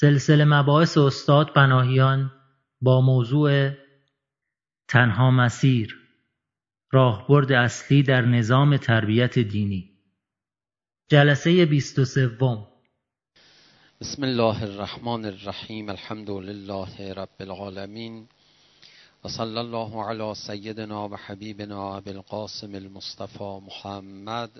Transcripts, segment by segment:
سلسله مباحث استاد پناهیان با موضوع تنها مسیر راهبرد اصلی در نظام تربیت دینی. جلسه بیست و سوم. بسم الله الرحمن الرحیم الحمد لله رب العالمین و صلی الله علی سیدنا و حبیبنا ابی القاسم المصطفى محمد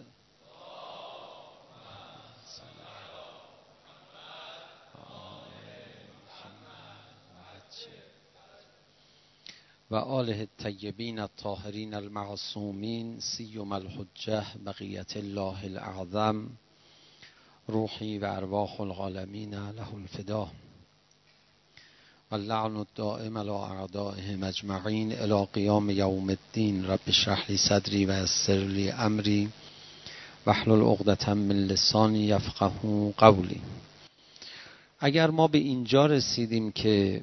و آله الطیبین الطاهرین المعصومین سیم الحجه بقیت الله الاعظم روحی و ارواح العالمین له الفدا و اللعن الدائم على اعدائهم اجمعین الى قیام یوم الدین. رب اشرح لی صدری و یسر لی امری واحلل عقدة من لسانی یفقه قولی. اگر ما به اینجا رسیدیم که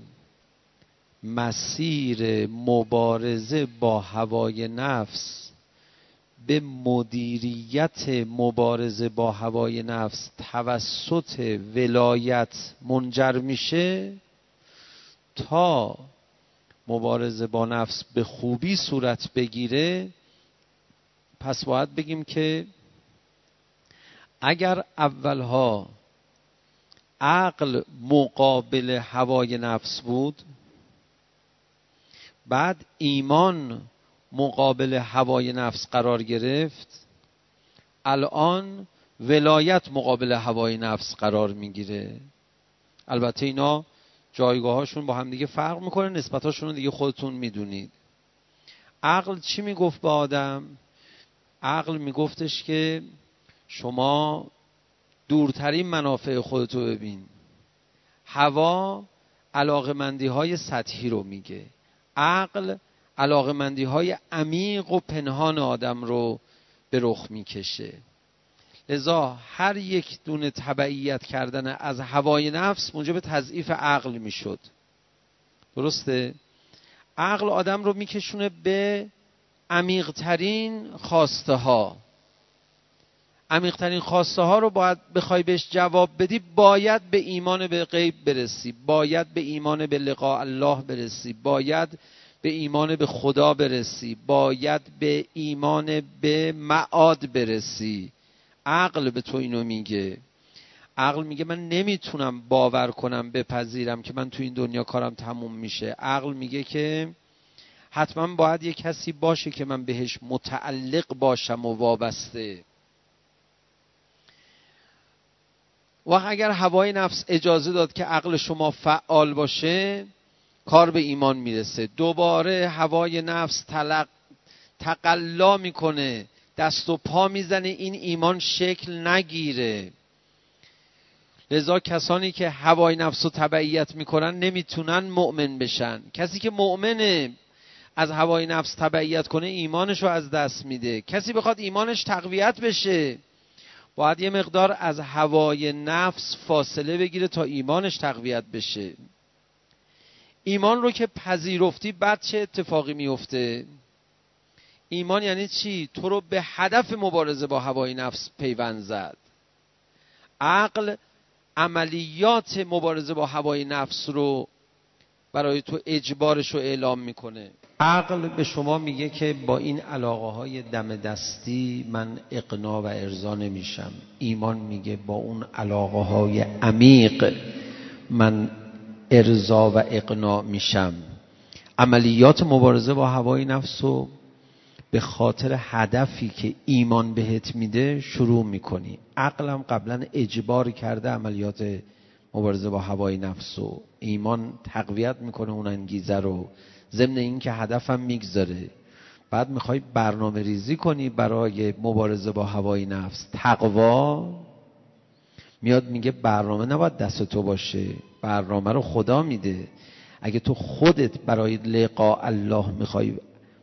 مسیر مبارزه با هوای نفس به مدیریت مبارزه با هوای نفس توسط ولایت منجر میشه تا مبارزه با نفس به خوبی صورت بگیره. پس باید بگیم که اگر اولها عقل مقابل هوای نفس بود بعد ایمان مقابل هوای نفس قرار گرفت الان ولایت مقابل هوای نفس قرار می‌گیره. البته اینا جایگاهاشون با هم دیگه فرق می‌کنه نسبتاشون دیگه خودتون می‌دونید. عقل چی می‌گفت به آدم؟ عقل میگفتش که شما دورترین منافع خودتو ببین. هوا علاقمندی های سطحی رو میگه. عقل علاقمندی های عمیق و پنهان آدم رو به رخ می‌کشه. لذا هر یک دونه تبعیت کردن از هوای نفس موجب تضعیف عقل می‌شد. درسته؟ عقل آدم رو میکشونه به عمیقترین خواسته ها. عمیقترین خواسته ها رو باید بخوای بهش جواب بدی باید به ایمان به غیب برسی باید به ایمان به لقاء الله برسی باید به ایمان به خدا برسی باید به ایمان به معاد برسی. عقل به تو اینو میگه. عقل میگه من نمی‌تونم باور کنم بپذیرم که من تو این دنیا کارم تموم میشه. عقل میگه که حتما باید یه کسی باشه که من بهش متعلق باشم و وابسته. و اگر هوای نفس اجازه داد که عقل شما فعال باشه کار به ایمان می‌رسه. دوباره هوای نفس تلق تقلا می‌کنه. دست و پا می‌زنه. این ایمان شکل نگیره. لذا کسانی که هوای نفس رو تبعیت می‌کنن نمی‌تونن مؤمن بشن. کسی که مؤمنه از هوای نفس تبعیت کنه ایمانش رو از دست میده. کسی بخواد ایمانش تقویت بشه باید یه مقدار از هوای نفس فاصله بگیره تا ایمانش تقویت بشه. ایمان رو که پذیرفتی بعد چه اتفاقی میفته؟ ایمان یعنی چی؟ تو رو به هدف مبارزه با هوای نفس پیوند زد. عقل عملیات مبارزه با هوای نفس رو برای تو اجبارش رو اعلام می‌کنه. عقل به شما میگه که با این علاقه های دم دستی من اقنا و ارضا نمیشم. ایمان میگه با اون علاقه های عمیق من ارضا و اقناع میشم. عملیات مبارزه با هوای نفس رو به خاطر هدفی که ایمان بهت میده شروع می‌کنی. عقلم قبلا اجبار کرده عملیات مبارزه با هوای نفس و ایمان تقویت می‌کنه اون انگیزه رو. ضمن اینکه هدفم می‌گذاره. بعد می‌خوای برنامه ریزی کنی برای مبارزه با هوای نفس. تقوا میاد میگه برنامه نباید دست تو باشه. برنامه رو خدا میده. اگه تو خودت برای لقاء الله می‌خوای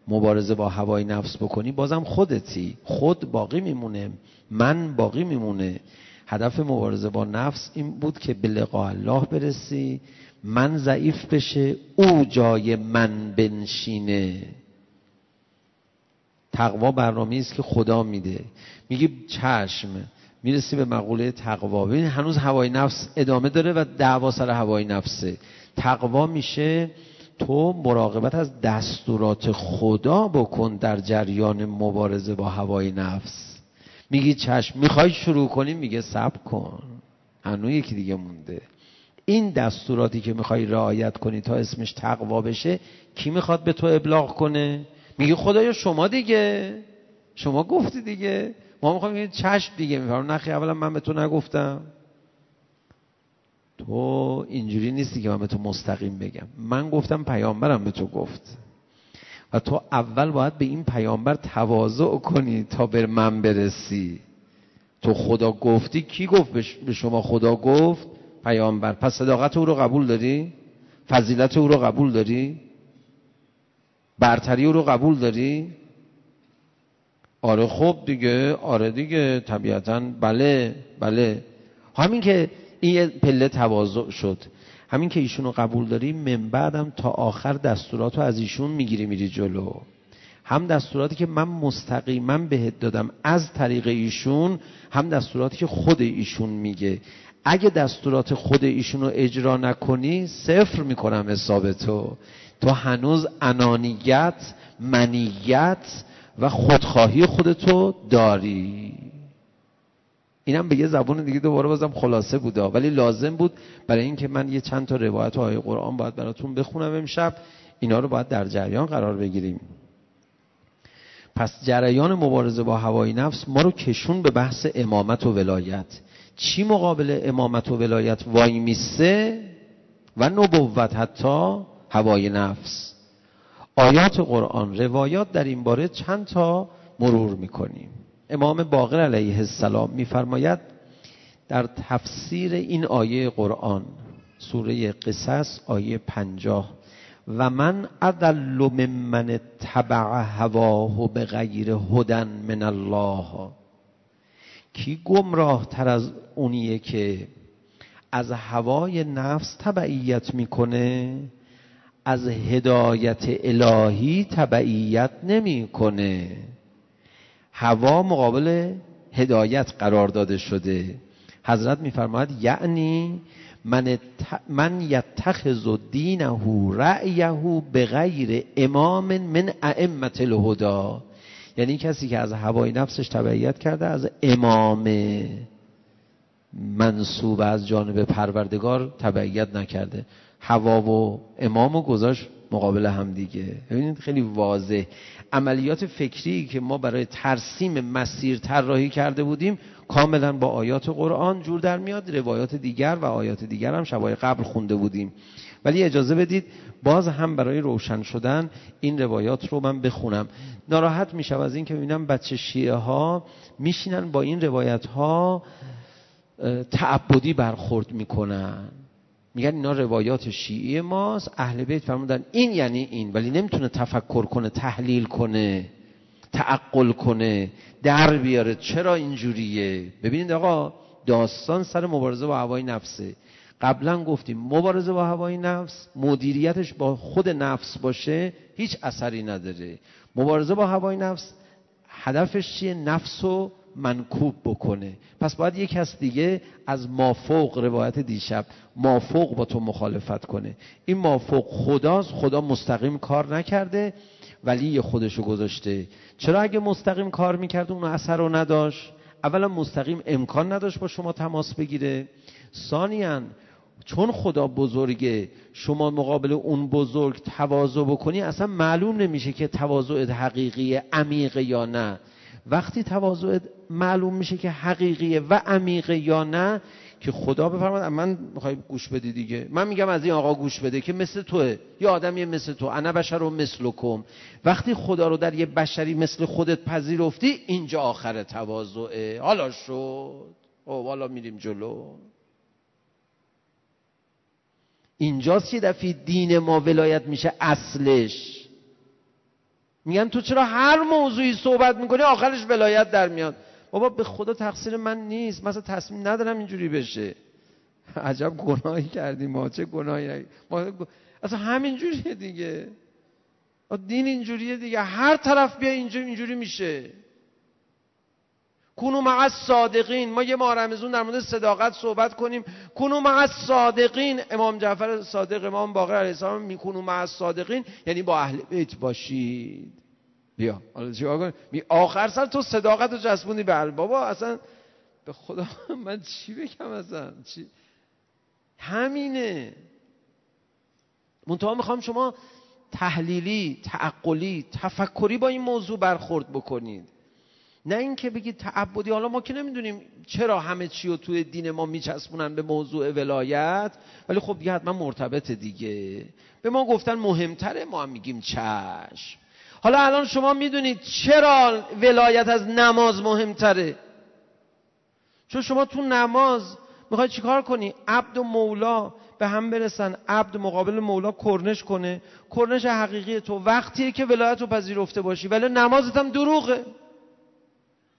مبارزه با هوای نفس بکنی بازم خودتی. خود باقی میمونه. من باقی میمونه. هدف مبارزه با نفس این بود که به لقاء الله برسی من ضعیف بشه او جای من بنشینه. تقوا برنامه است که خدا میده. میگه چشم می‌رسی به مقوله تقوا. ببین هنوز هوای نفس ادامه داره و دعوا سر هوای نفسه. تقوا میشه تو مراقبت از دستورات خدا بکن در جریان مبارزه با هوای نفس. میگی چشم. می‌خوای شروع کنی میگه سب کن. هنوز یکی دیگه مونده. این دستوراتی که می‌خوای رعایت کنی تا اسمش تقوا بشه کی می‌خواد به تو ابلاغ کنه؟ میگه خدایا شما دیگه. شما گفتی دیگه. ما می‌خوایم چشم دیگه میفرم نخی اولا من به تو نگفتم. تو اینجوری نیستی که من به تو مستقیم بگم. من گفتم پیامبرم به تو گفت. و تو اول باید به این پیامبر تواضع کنی تا به من برسی. تو خدا گفتی کی گفت به شما خدا گفت؟ پیامبر. پس صداقت او رو قبول داری؟ فضیلت او رو قبول داری؟ برتری او رو قبول داری؟ آره خب دیگه آره دیگه طبیعتا بله بله. همین که این پله تواضع شد. همین که ایشونو قبول داری من بعدم تا آخر دستوراتو از ایشون می‌گیری میری جلو. هم دستوراتی که من مستقیما بهت دادم از طریق ایشون هم دستوراتی که خود ایشون میگه. اگه دستورات خود ایشون رو اجرا نکنی صفر می‌کنم حساب تو تو هنوز انانیت منیت و خودخواهی خودتو داری. اینم به یه زبان دیگه دوباره بازم خلاصه بوده. ولی لازم بود برای اینکه من یه چند تا روایت های قرآن باید براتون بخونم امشب. اینا رو باید در جریان قرار بگیریم. پس جریان مبارزه با هوای نفس ما رو کشون به بحث امامت و ولایت. چی مقابل امامت و ولایت وای میسه و نبوت حتی هوای نفس؟ آیات قرآن روایات در این باره چند تا مرور می‌کنیم. امام باقر علیه السلام میفرماید در تفسیر این آیه قرآن سوره قصص آیه پنجاه و من ادل ممن تبع هواه به غیر هدن من الله. کی گمراه تر از اونیه که از هوای نفس تبعیت می‌کنه از هدایت الهی تبعیت نمی‌کنه؟ هوا مقابل هدایت قرار داده شده. حضرت میفرماید یعنی من, من یتخذ دینه رأیه به غیر امام من ائمه الهدا یعنی کسی که از هوای نفسش تبعیت کرده از امام منصوب از جانب پروردگار تبعیت نکرده. هوا و امام و گذاشت مقابل هم دیگه. ببینید خیلی واضح. عملیات فکری که ما برای ترسیم مسیر طراحی کرده بودیم کاملا با آیات قرآن جور در میاد. روایات دیگر و آیات دیگر هم شبای قبل خونده بودیم. ولی اجازه بدید باز هم برای روشن شدن این روایات رو من بخونم. ناراحت میشم از این که ببینم بچه شیعه ها میشینن با این روایت ها تعبدی برخورد می‌کنن. میگن اینا روایات شیعی ماست اهل بیت فرمودن این یعنی این ولی نمی‌تونه تفکر کنه تحلیل کنه تعقل کنه در بیاره. چرا اینجوریه؟ ببینید آقا داستان سر مبارزه با هوای نفسه. قبلا گفتیم مبارزه با هوای نفس مدیریتش با خود نفس باشه هیچ اثری نداره. مبارزه با هوای نفس هدفش چیه؟ نفس و منکوب بکنه. پس باید یک کس دیگه از مافوق روایت دیشب مافوق با تو مخالفت کنه. این مافوق خداست خدا مستقیم کار نکرده ولی خودشو گذاشته. چرا اگه مستقیم کار می‌کرد اون اثر رو نداشت؟ اولا مستقیم امکان نداشت با شما تماس بگیره. ثانیا چون خدا بزرگه شما مقابل اون بزرگ تواضع بکنی اصلا معلوم نمیشه که تواضع حقیقی عمیقه یا نه. وقتی تواضع معلوم میشه که حقیقیه و عمیقه یا نه که خدا بفرماد من می‌خوای گوش بدی دیگه. من میگم از این آقا گوش بده که مثل توه. یه آدمی مثل تو. انا بشر و مثلکم وقتی خدا رو در یه بشری مثل خودت پذیرفتی اینجا آخر تواضعه. حالا شد. او حالا میریم جلو. اینجاست یه دفعه دین ما ولایت میشه اصلش. میگن تو چرا هر موضوعی صحبت می‌کنی آخرش ولایت در میاد؟ بابا به خدا تقصیر من نیست. مثلا تصمیم ندارم اینجوری بشه. عجب گناهی کردیم ما. چه گناهی؟ ما اصلا همینجوریه دیگه. دین اینجوریه دیگه. هر طرف بیا اینجوری اینجوری میشه. کونو مع صادقین ما یه ماه رمزون در مورد صداقت صحبت کنیم. کونو مع صادقین امام جعفر صادق امام باقر علیه السلام میکنو مع صادقین یعنی با اهل بیت باشید. بیا. حالا چیکار می آخر سر تو صداقت رو جسبونی به بابا اصلا به خدا من چی بگم اصلا؟ چی؟ همینه. منتها می‌خوام شما تحلیلی تعقلی تفکری با این موضوع برخورد بکنید. نه اینکه بگید تعبدی. حالا ما که نمی‌دونیم چرا همه چی رو توی دین ما میچسبونن به موضوع ولایت ولی خب دیگه حتما مرتبط دیگه. به ما گفتن مهمتره ما هم میگیم چشم. حالا الان شما می‌دونید چرا ولایت از نماز مهمتره؟ چون شما تو نماز می‌خوای چیکار کنی؟ عبد و مولا به هم برسن. عبد مقابل مولا کرنش کنه. کرنش حقیقی تو. وقتیه که ولایت رو پذیرفته باشی. ولی نمازت هم دروغه.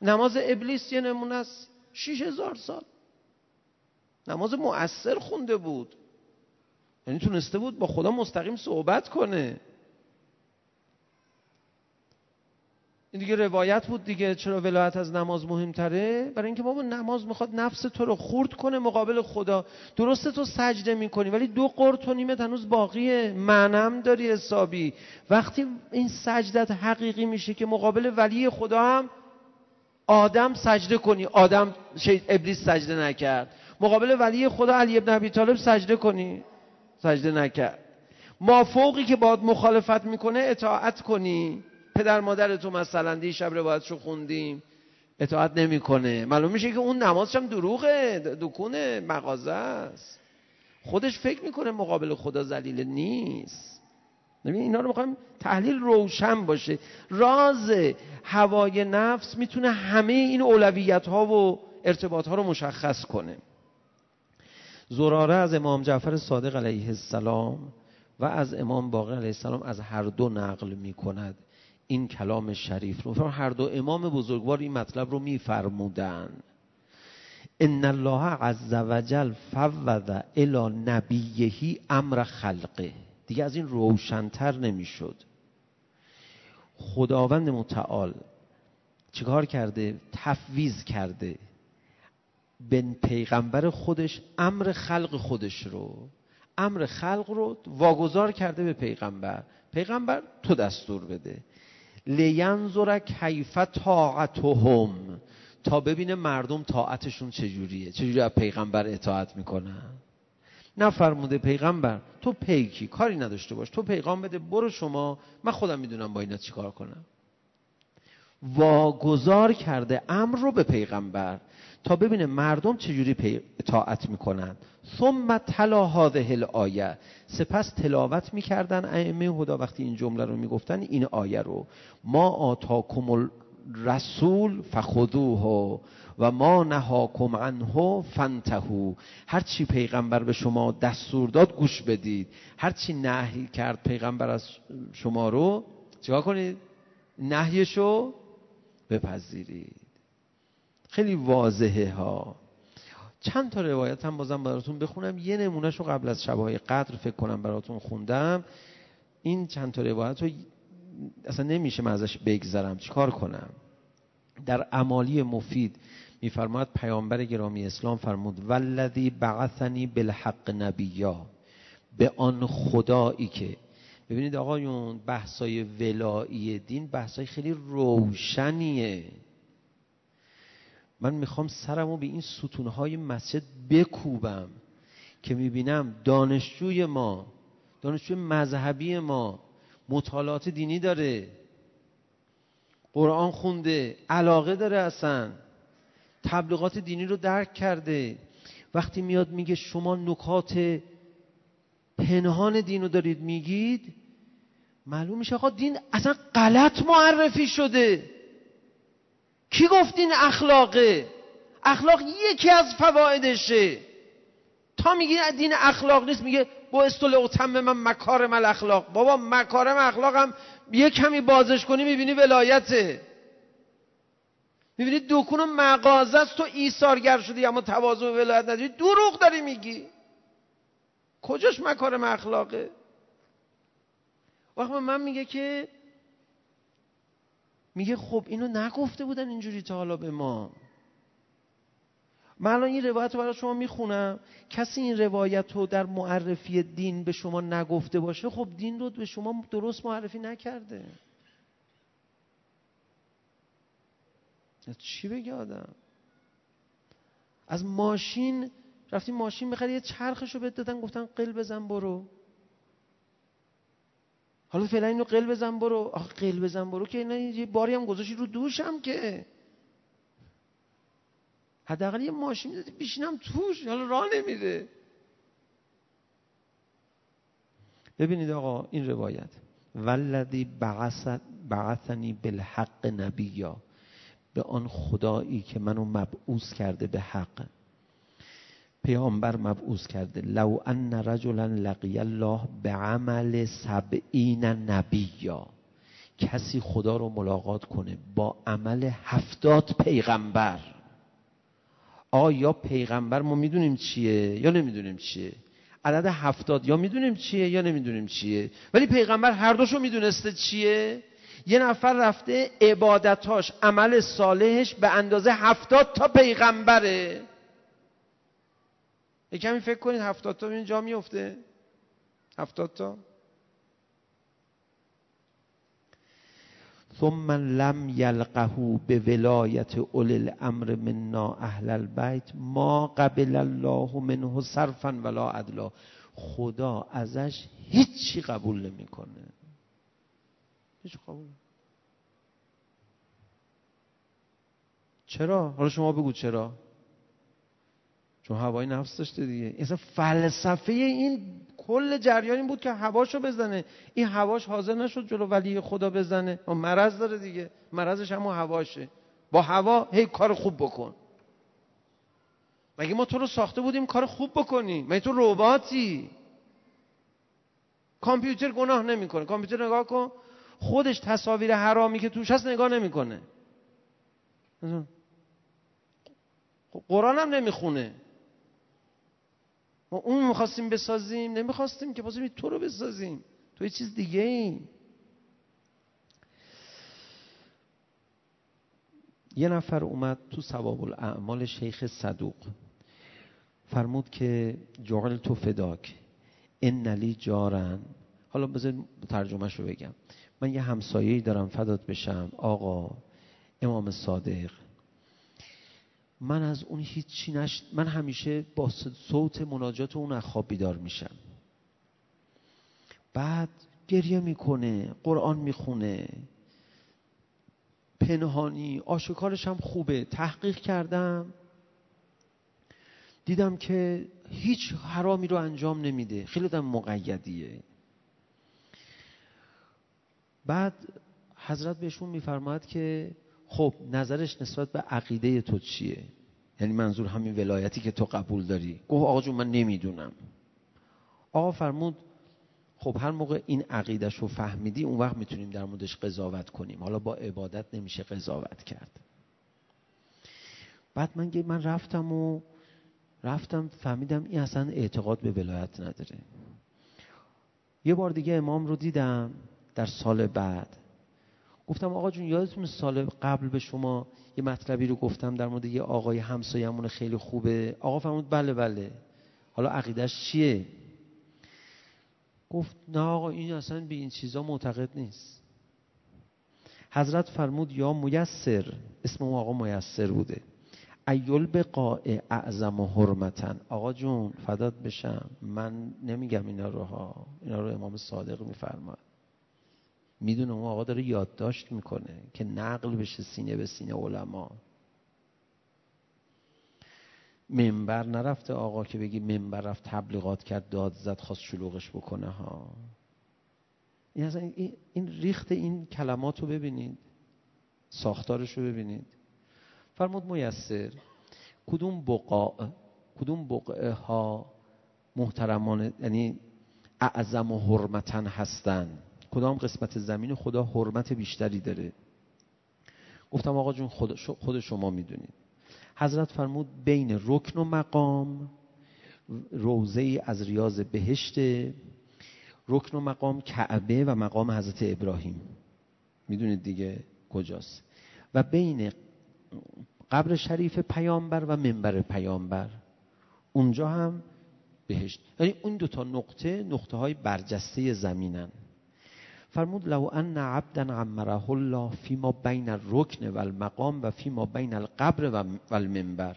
نماز ابلیس یه نمونه است. شیش هزار سال. نماز مؤثر خونده بود. یعنی تونسته بود با خدا مستقیم صحبت کنه. این دیگه روایت بود دیگه چرا ولایت از نماز مهمتره؟ برای اینکه بابا نماز می‌خواد نفس تو رو خورد کنه مقابل خدا. درسته تو سجده می‌کنی ولی دو قرط و نیمت هنوز باقیه منم داری حسابی. وقتی این سجدت حقیقی میشه که مقابل ولی خدا هم آدم سجده کنی. آدم ابلیس سجده نکرد. مقابل ولی خدا علی ابن ابی طالب سجده کنی. سجده نکرد. مافوقی که باید مخالفت می‌کنه اطاعت کنی. پدر مادر تو مثلا دی شب روایتشو خوندیم. اطاعت نمی‌کنه. معلوم میشه که اون نمازش هم دروغه. دکونه مغازه است. خودش فکر می‌کنه مقابل خدا ذلیل نیست. ببین اینا رو می‌خوایم تحلیل روشن باشه. راز هوای نفس می‌تونه همه این اولویت ها و ارتباط ها رو مشخص کنه. زراره از امام جعفر صادق علیه السلام و از امام باقر علیه السلام از هر دو نقل می‌کند. این کلام شریف رو. هر دو امام بزرگوار این مطلب رو میفرمودن. ان الله عز وجل فوض الى نبیهی امر خلقه. دیگه از این روشنتر نمی‌شد. خداوند متعال چیکار کرده؟ تفویض کرده. به پیغمبر خودش امر خلق خودش رو امر خلق رو واگذار کرده به پیغمبر. پیغمبر تو دستور بده. لینظر کیف طاعتهم. تا ببینه مردم طاعتشون چجوریه؟ چجوری از پیغمبر اطاعت می‌کنن؟ نفرموده پیغمبر تو پیکی کاری نداشته باش تو پیغام بده برو شما من خودم می‌دونم با اینا چیکار کنم. واگذار کرده امر رو به پیغمبر تا ببینه مردم چجوری اطاعت می‌کنن. ثم تلا هذه الايه سپس تلاوت می‌کردن. ائمه هدا وقتی این جمله رو می‌گفتن این آیه رو. ما آتاکم الرسول فخذوه. و ما نهاکم عنه فانتهو هر چی پیغمبر به شما دستور داد گوش بدید. هر چی نهی کرد پیغمبر از شما رو چیکار کنید؟ نهیشو بپذیرید. خیلی واضحه ها. چند تا روایت هم بازم براتون بخونم. یه نمونهش رو قبل از شبهای قدر فکر کنم براتون خوندم. این چند تا روایت رو اصلا نمیشه من ازش بگذرم. چیکار کنم؟ در عمالی مفید میفرماد پیامبر گرامی اسلام فرمود والذی بعثنی بالحق نبیا به آن خدایی که ببینید آقایون بحثای ولایی دین بحثای خیلی روشنیه. من می‌خوام سرمو به این ستونهای مسجد بکوبم که می‌بینم دانشجوی ما دانشجوی مذهبی ما مطالعات دینی داره قرآن خونده علاقه داره اصلا. تبلیغات دینی رو درک کرده. وقتی میاد میگه شما نکات پنهان دین رو دارید میگید معلوم میشه آقا دین اصلا غلط معرفی شده. کی گفت این اخلاقه؟ اخلاق یکی از فوایدشه تا میگی دین اخلاق نیست میگه با استول اتم من مکارم الاخلاق. بابا مکارم اخلاق هم یه کمی بازش کنی می‌بینی ولایته. می‌بینی دکون و مغازه است تو ایثارگر شدی اما تواضع و ولایت نداری. دروغ داری میگی. کجاش مکارم اخلاقه؟ وقت من میگه که میگه خب اینو نگفته بودن اینجوری تا حالا به ما. من الان این روایت رو برای شما می‌خونم. کسی این روایت رو در معرفی دین به شما نگفته باشه خب دین رو به شما درست معرفی نکرده. چی بگه آدم؟ از ماشین رفتی ماشین بخری یه چرخشو بهت دادن گفتن قل بزن برو. حالا فعلا اینو قل بزن برو. آخه قل بزن برو که نه یه باری هم گذاشتی رو دوشم که. حداقل یه ماشین می‌دادی بیشینم توش حالا راه نمیره. ببینید آقا این روایت. ولدی بعثنی بالحق نبیا. به آن خدایی که منو مبعوث کرده به حق. پیامبر مبعوث کرده. لو ان رجلا لقی الله به عمل سبعین نبیا. کسی خدا رو ملاقات کنه با عمل هفتاد پیغمبر. آیا پیغمبر ما می‌دونیم چیه یا نمی‌دونیم چیه؟ عدد هفتاد یا می‌دونیم چیه یا نمی‌دونیم چیه؟ ولی پیغمبر هر دوشو می‌دونسته چیه؟ یه نفر رفته عبادتاش عمل صالحش به اندازه هفتاد تا پیغمبره. یه کمی فکر کنید هفتاد تا اینجا میفته؟ هفتاد تا؟ ثم لم یلقه به ولایت اول الامر منا اهل البیت ما قبل الله منه صرفا ولا عدلا. خدا ازش هیچی قبول نمی‌کنه. هیچ قبول چرا؟ حالا شما بگو چرا. چون هوای نفس داشته دیگه. اصلا فلسفه این کل جریان این بود که هواشو بزنه. این هواش حاضر نشد جلو ولی خدا بزنه. و مرض داره دیگه. مرضش همون هواشه. با هوا هی کار خوب بکن. مگه ما تو رو ساخته بودیم کار خوب بکنی؟ مگه تو رباتی؟ کامپیوتر گناه نمی‌کنه. کامپیوتر نگاه کن. خودش تصاویر حرامی که توش هست نگاه نمی‌کنه. خب قرآن هم نمی‌خونه. ما اون می‌خواستیم بسازیم نمی‌خواستیم که بازم تو رو بسازیم. تو یه چیز دیگه این یه نفر اومد تو ثواب الاعمال شیخ صدوق. فرمود که جعل تو فداک. این نلی جارن. حالا بذار ترجمهش رو بگم. من یه همسایه‌ای دارم فدات بشم. آقا امام صادق. من از اون هیچی نش من همیشه با صوت مناجات اون خواب بیدار میشم. بعد گریه می‌کنه قرآن می‌خونه. پنهانی آشکارش هم خوبه. تحقیق کردم. دیدم که هیچ حرامی رو انجام نمیده. خیلی دم مقیدیه. بعد حضرت بهشون میفرماد که خب نظرش نسبت به عقیده تو چیه؟ یعنی منظور همین ولایتی که تو قبول داری. گفت آقا جون من نمی‌دونم. آقا فرمود خب هر موقع این عقیدش رو فهمیدی اون وقت می‌تونیم در موردش قضاوت کنیم. حالا با عبادت نمیشه قضاوت کرد. بعد من من رفتم و رفتم فهمیدم این اصلا اعتقاد به ولایت نداره. یه بار دیگه امام رو دیدم. در سال بعد. گفتم آقا جون یادتون سال قبل به شما یه مطلبی رو گفتم در مورد یه آقای همسایمون خیلی خوبه؟ آقا فرمود بله بله. حالا عقیدش چیه؟ گفت نه آقا این اصلا به این چیزا معتقد نیست. حضرت فرمود یا میسر. اسم آقا میسر بوده. ایول بقاء اعظم و حرمتن. آقا جون فدات بشم. من نمیگم اینا رو ها. اینا رو امام صادق میفرماد می‌دونه اون آقا داره یادداشت می‌کنه که نقل بشه سینه به سینه علما. منبر نرفته آقا که بگی منبر رفت تبلیغات کرد داد زد خواست شلوغش بکنه ها. این, این ریخت این کلمات رو ببینید. ساختارش رو ببینید. فرمود میسر. کدوم بقاع کدوم بقعه ها محترمان یعنی اعظم و حرمتن هستن؟ کدام قسمت زمین خدا حرمت بیشتری داره؟ گفتم آقا جون خود, خود شما می‌دونید. حضرت فرمود بین رکن و مقام روزه ای از ریاض بهشت رکن و مقام کعبه و مقام حضرت ابراهیم. می‌دونید دیگه کجاست. و بین قبر شریف پیامبر و منبر پیامبر. اونجا هم بهشت. یعنی اون دو تا نقطه نقطه های برجسته زمینن. فرمود لو ان عبدا عمره الله فيما بین الرکن و المقام و فيما بین القبر و المنبر.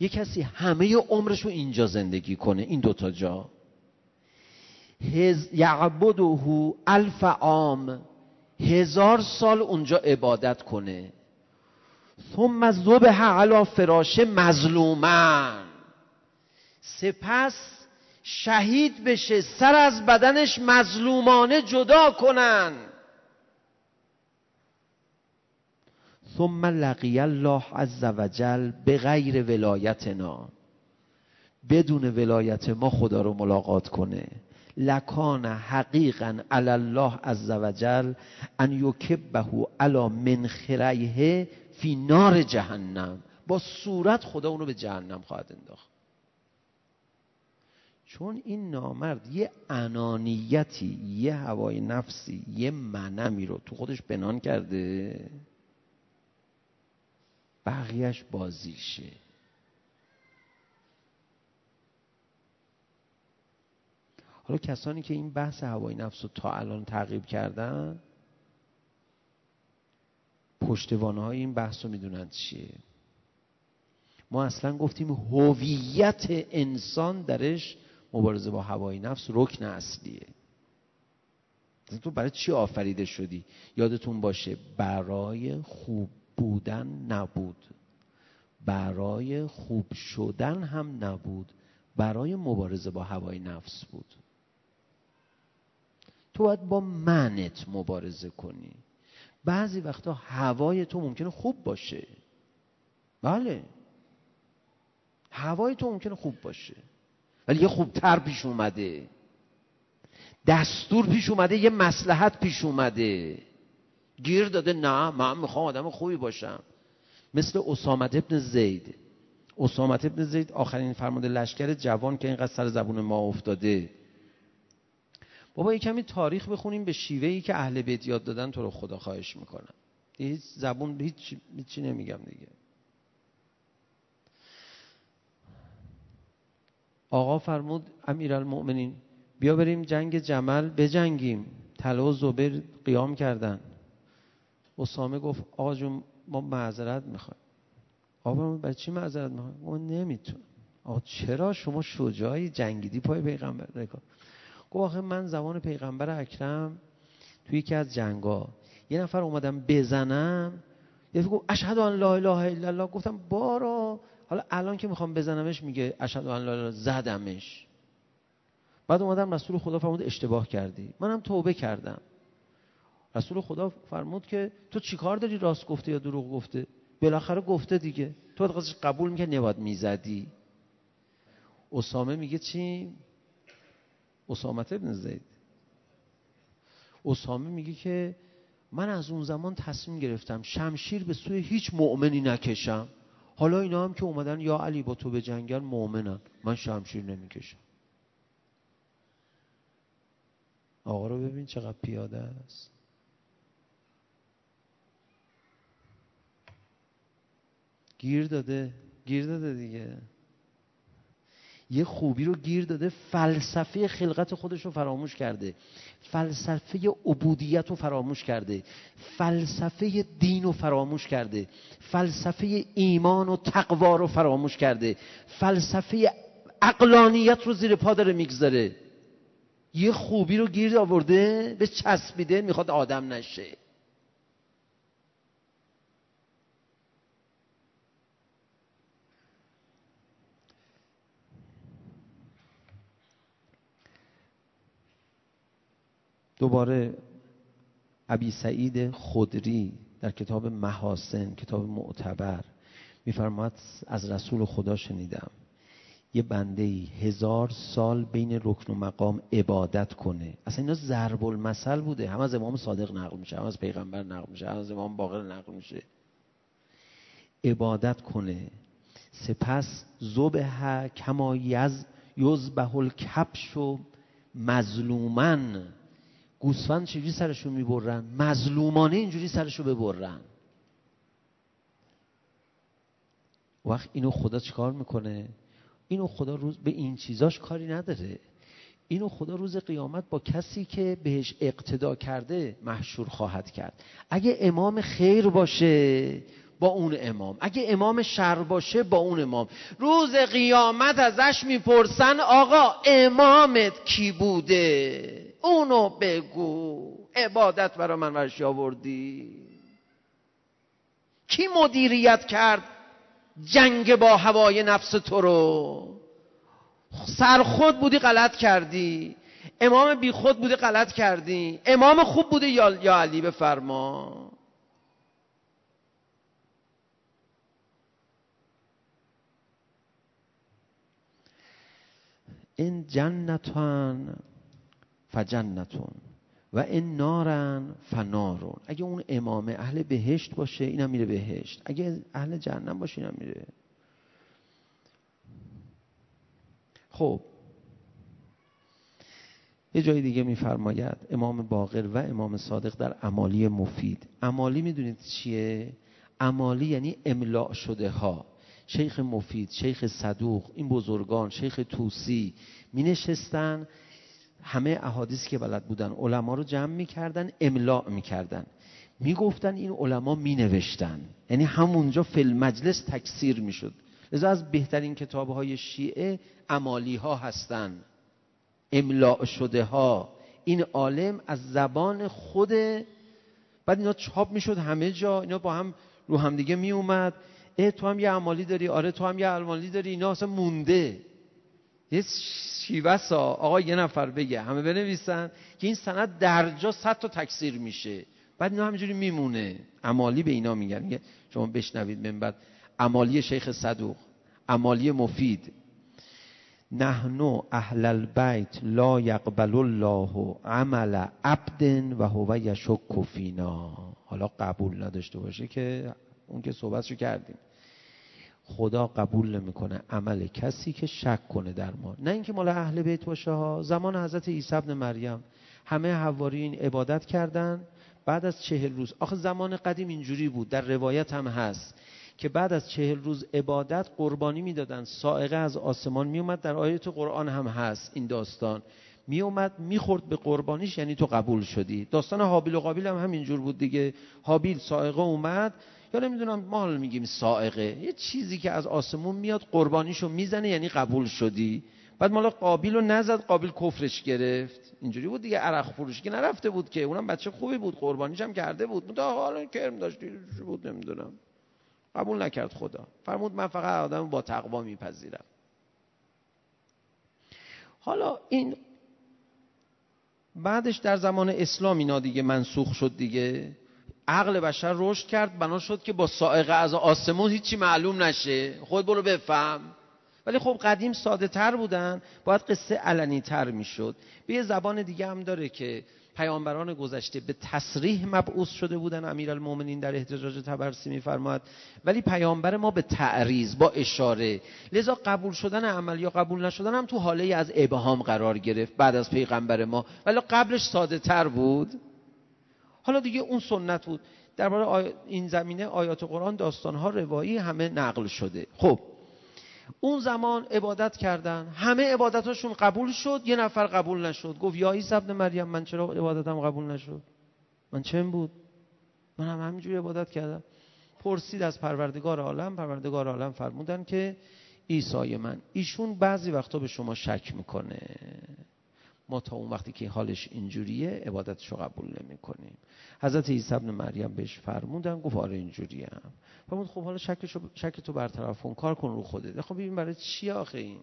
یه کسی همه عمرش رو اینجا زندگی کنه این دوتا جا. یعبده الف عام هزار سال اونجا عبادت کنه. ثم ذبح علی فراش مظلومن سپس شهید بشه سر از بدنش مظلومانه جدا کنن. ثم لقی الله عز وجل به غیر ولایتنا. بدون ولایت ما خدا رو ملاقات کنه. لکان حقیقا علی الله عز وجل ان یکبه علی من خریه فی نار جهنم. با صورت خدا اونو به جهنم خواهد انداخت. چون این نامرد یه انانیتی یه هوای نفسی یه منمی رو تو خودش بنان کرده بقیهش بازیشه. حالا کسانی که این بحث هوای نفس رو تا الان تعقیب کردن پشتوانه های این بحث رو می‌دونند چیه. ما اصلا گفتیم هویت انسان درش مبارزه با هوای نفس رکن اصلیه. تو برای چی آفریده شدی؟ یادتون باشه برای خوب بودن نبود. برای خوب شدن هم نبود. برای مبارزه با هوای نفس بود. تو باید با منت مبارزه کنی. بعضی وقتا هوای تو ممکنه خوب باشه. بله. هوای تو ممکنه خوب باشه. ولی یه خوبتر پیش اومده. دستور پیش اومده یه مسلحت پیش اومده. گیر داده نه من می‌خوام آدم خوبی باشم. مثل اسامت ابن زید. اسامت ابن زید آخرین فرمانده لشکر جوان که اینقدر سر زبون ما افتاده. بابا یه کمی تاریخ بخونیم به شیوه ای که اهل بیت یاد دادن تو رو خدا خواهش می‌کنم. هیچ زبون هیچ هیچی نمیگم دیگه. آقا فرمود امیرالمؤمنین بیا بریم جنگ جمل بجنگیم. طلا و زبر قیام کردن. اسامه گفت آقا جون ما معذرت می‌خوایم. آقا فرمود برای چی معذرت می‌خوایم؟ ما نمی‌تونم آقا چرا شما شجاعی؟ جنگیدی پای پیغمبر. نکن گفت آخه من زمان پیغمبر اکرم توی یکی از جنگا. یه نفر اومدم بزنم. یه گفت اشهد ان لا اله الا الله. گفتم بارا. حالا الان که می‌خوام بزنمش میگه اشهد ان لا زدمش. بعد اومدم رسول خدا فرمود اشتباه کردی. منم توبه کردم. رسول خدا فرمود که تو چیکار داری؟ راست گفته یا دروغ گفته؟ بالاخره گفته دیگه. تو قضیه قبول می‌کنی نباید می‌زدی. اسامه میگه چی؟ اسامت ابن زید. اسامه میگه که من از اون زمان تصمیم گرفتم شمشیر به سوی هیچ مؤمنی نکشم. حالا اینا هم که اومدن یا علی با تو به جنگل مؤمنن. من شمشیر نمی‌کشم. آقا رو ببین چقدر پیاده است. گیر داده. گیر داده دیگه. یه خوبی رو گیر داده فلسفه خلقت خودش رو فراموش کرده. فلسفه عبودیت رو فراموش کرده. فلسفه دین رو فراموش کرده. فلسفه ایمان و تقوا رو فراموش کرده. فلسفه اقلانیت رو زیر پا داره می‌گذاره. یه خوبی رو گیر آورده به چسبیده می‌خواد آدم نشه. دوباره ابی سعید خدری در کتاب محاسن کتاب معتبر میفرماد از رسول خدا شنیدم. یه بنده ای هزار سال بین رکن و مقام عبادت کنه. اصلا اینا ضرب المثل بوده. هم از امام صادق نقل میشه هم از پیغمبر نقل میشه هم از امام باقر نقل میشه. عبادت کنه. سپس زبه کما یز یزبه الکبش و مظلومن گوسفند چجوری سرشو می‌برن؟ مظلومانه اینجوری سرشو ببرن. وقت اینو خدا چیکار می‌کنه؟ اینو خدا روز به این چیزاش کاری نداره. اینو خدا روز قیامت با کسی که بهش اقتدا کرده محشور خواهد کرد. اگه امام خیر باشه با اون امام. اگه امام شر باشه با اون امام. روز قیامت ازش می‌پرسن آقا امامت کی بوده؟ اونو بگو. عبادت برا من ورشی آوردی. کی مدیریت کرد جنگ با هوای نفس تو رو؟ سر خود بودی غلط کردی. امام بی خود بودی غلط کردی. امام خوب بوده یا, یا علی بفرما. این جنتان فجنتون و این نارن فنارون. اگه اون امام اهل بهشت باشه اینم میره بهشت. اگه اهل جهنم باشه اینم میره. خب. یه جای دیگه میفرماید امام باقر و امام صادق در امالی مفید. امالی می‌دونید چیه؟ امالی یعنی املاع شده ها شیخ مفید شیخ صدوق این بزرگان شیخ توسی. می نشستن همه احادیث که بلد بودن علما رو جمع می‌کردن املاع می‌کردن. می‌گفتن این علما می نوشتن یعنی همونجا فل مجلس تکثیر می‌شد. لذا از بهترین کتاب های شیعه امالی ها هستن. املاع شده ها این عالم از زبان خود بعد اینا چاپ می‌شد همه جا. اینا با هم رو همدیگه می اومد اه تو هم یه عمالی داری؟ آره تو هم یه عمالی داری؟ اینا اصلا مونده. یه شیوه آقا یه نفر بگه. همه بنویسن که این سند در جا صد تا تکثیر میشه. بعد اینا همینجوری میمونه. عمالی به اینا میگن. شما بشنوید من بعد. عمالی شیخ صدوق. عمالی مفید. نحنو اهل البیت لا یقبل الله عمل عبد و هو یشک فینا. حالا قبول نداشته باشه که اون که صحبتشو کردیم. خدا قبول نمی‌کنه عمل کسی که شک کنه در ما. نه اینکه مال اهل بیت باشه ها. زمان حضرت عیسی ابن مریم. همه حوارین عبادت کردن. بعد از چهل روز. آخه زمان قدیم اینجوری بود. در روایت هم هست که بعد از چهل روز عبادت قربانی می‌دادن. سائقه از آسمان میومد در آیت قرآن هم هست این داستان. میومد می‌خورد به قربانیش. یعنی تو قبول شدی. داستان حابیل و قابیل هم همینجور بود دیگه. حابیل سائقه اومد. یا نمی‌دونم ما حالا میگیم سائقه یه چیزی که از آسمون میاد قربانیشو می‌زنه یعنی قبول شدی. بعد مالا قابیل رو نزد قابیل کفرش گرفت. اینجوری بود دیگه عرق فروش که نرفته بود که. اونم بچه خوبی بود قربانیش هم کرده بود. تا حالا کرم داشت بود نمی‌دونم. قبول نکرد خدا. فرمود من فقط آدم با تقوا میپذیرم. حالا این بعدش در زمان اسلام اینا دیگه منسوخ شد دیگه. عقل بشر رشد کرد بنا شد که با سائقه از آسمون هیچی معلوم نشه. خود برو بفهم. ولی خب قدیم ساده تر بودن باید قصه علنی تر می‌شد. به یه زبان دیگه هم داره که پیامبران گذشته به تصریح مبعوث شده بودن. امیرالمومنین در احتجاج تبرسی میفرماد ولی پیامبر ما به تعریض با اشاره. لذا قبول شدن عمل یا قبول نشدن هم تو حاله از ابهام قرار گرفت بعد از پیغمبر ما. ولی قبلش ساده تر بود. حالا دیگه اون سنت بود. درباره این زمینه آیات قرآن داستانها روایی همه نقل شده. خب اون زمان عبادت کردن. همه عبادتاشون قبول شد یه نفر قبول نشد. گفت یا عیسی ابن مریم من چرا عبادتم قبول نشد؟ من چم بود؟ من هم همینجوری عبادت کردم. پرسید از پروردگار عالم پروردگار عالم فرمودن که عیسی من. ایشون بعضی وقتا به شما شک می‌کنه. ما تا اون وقتی که حالش اینجوریه عبادتش رو قبول نمی کنیم حضرت عیسی ابن مریم بهش فرمودن گفت آره اینجوری هم فرمود خب حالا شکش شک تو برطرف کن کار کن رو خودت. خب ببین برای چی آخه این؟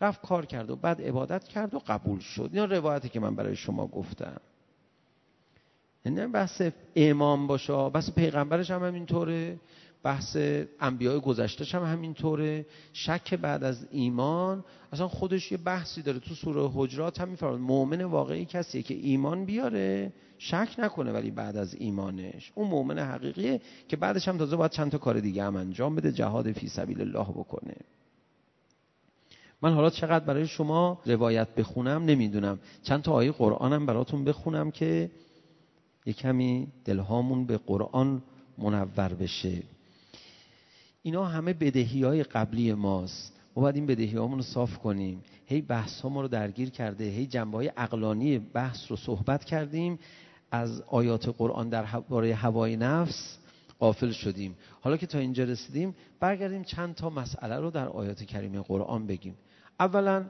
رفت کار کرد و بعد عبادت کرد و قبول شد. اینا روایتی که من برای شما گفتم. نه بحث امام باشه بحث پیغمبرش هم همینطوره. بحث انبیاء گذشتهش هم همینطوره. شک بعد از ایمان اصلا خودش یه بحثی داره. تو سوره حجرات هم میفرماد مؤمن واقعی کسیه که ایمان بیاره؟ شک نکنه ولی بعد از ایمانش. اون مؤمن حقیقیه که بعدش هم تازه باید چند تا کار دیگه هم انجام بده جهاد فی سبیل الله بکنه. من حالا چقدر برای شما روایت بخونم نمی‌دونم. چند تا آیه قرآنم براتون بخونم که یه کمی دلهامون به قرآن منور بشه. اینا همه بدهی های قبلی ماست. ما باید این بدهی رو صاف کنیم. هی بحث ها ما رو درگیر کرده هی جنبه های اقلانی بحث رو صحبت کردیم. از آیات قرآن در باره هوای نفس قافل شدیم. حالا که تا اینجا رسیدیم برگردیم چند تا مسئله رو در آیات کریم قرآن بگیم. اولا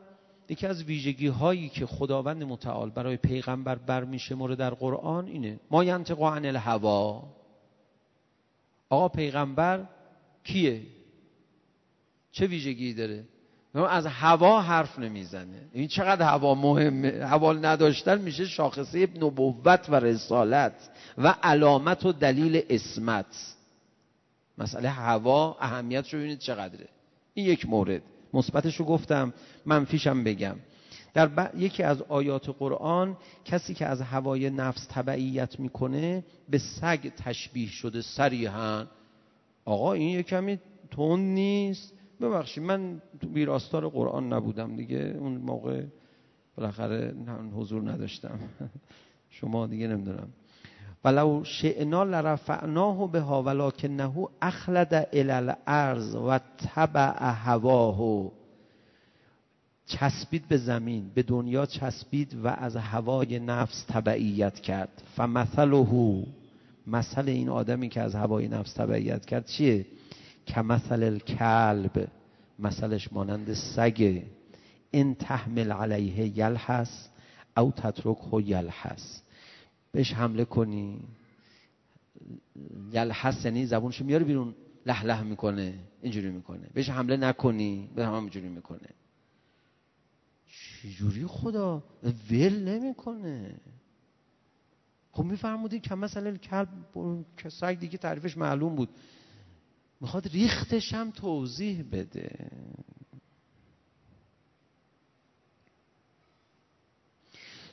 یکی از ویژگی هایی که خداوند متعال برای پیغمبر برمیشه مورد در قرآن اینه. ما ینطق عن الهوا. آقا پیغمبر کیه؟ چه ویژگی داره؟ از هوا حرف نمی‌زنه. این چقدر هوا مهمه؟ هوا نداشتن میشه شاخصه نبوت و رسالت و علامت و دلیل اسمت مسئله هوا اهمیت رو ببینید چقدره. این یک مورد. مثبتش رو گفتم منفیشم بگم. در یکی از آیات قرآن کسی که از هوای نفس تبعیت می‌کنه به سگ تشبیه شده سریحا آقا این یه کمی تون نیست. ببخشید من ویراستار قرآن نبودم دیگه. اون موقع بالاخره حضور نداشتم. شما دیگه نمی‌دونم. ولو شئنا لرفعناه بها ولکنه اخلد الى الارض و تبع هواه. چسبید به زمین به دنیا چسبید و از هوای نفس تبعیت کرد. فمثله مثل این آدمی که از هوای نفس تبعیت کرد چیه؟ کمثل الکلب مثلش مانند سگ این تحمل علیه یلحس او تترک یلحس. بهش حمله کنی. یلحس یعنی زبونش میاره بیرون لح لح می‌کنه اینجوری می‌کنه. بهش حمله نکنی به هم اینجوری می‌کنه. چجوری خدا؟ ول نمی‌کنه. خب میفرمودی که مثلا کلب سگ دیگه تعریفش معلوم بود. می‌خواد ریختش هم توضیح بده.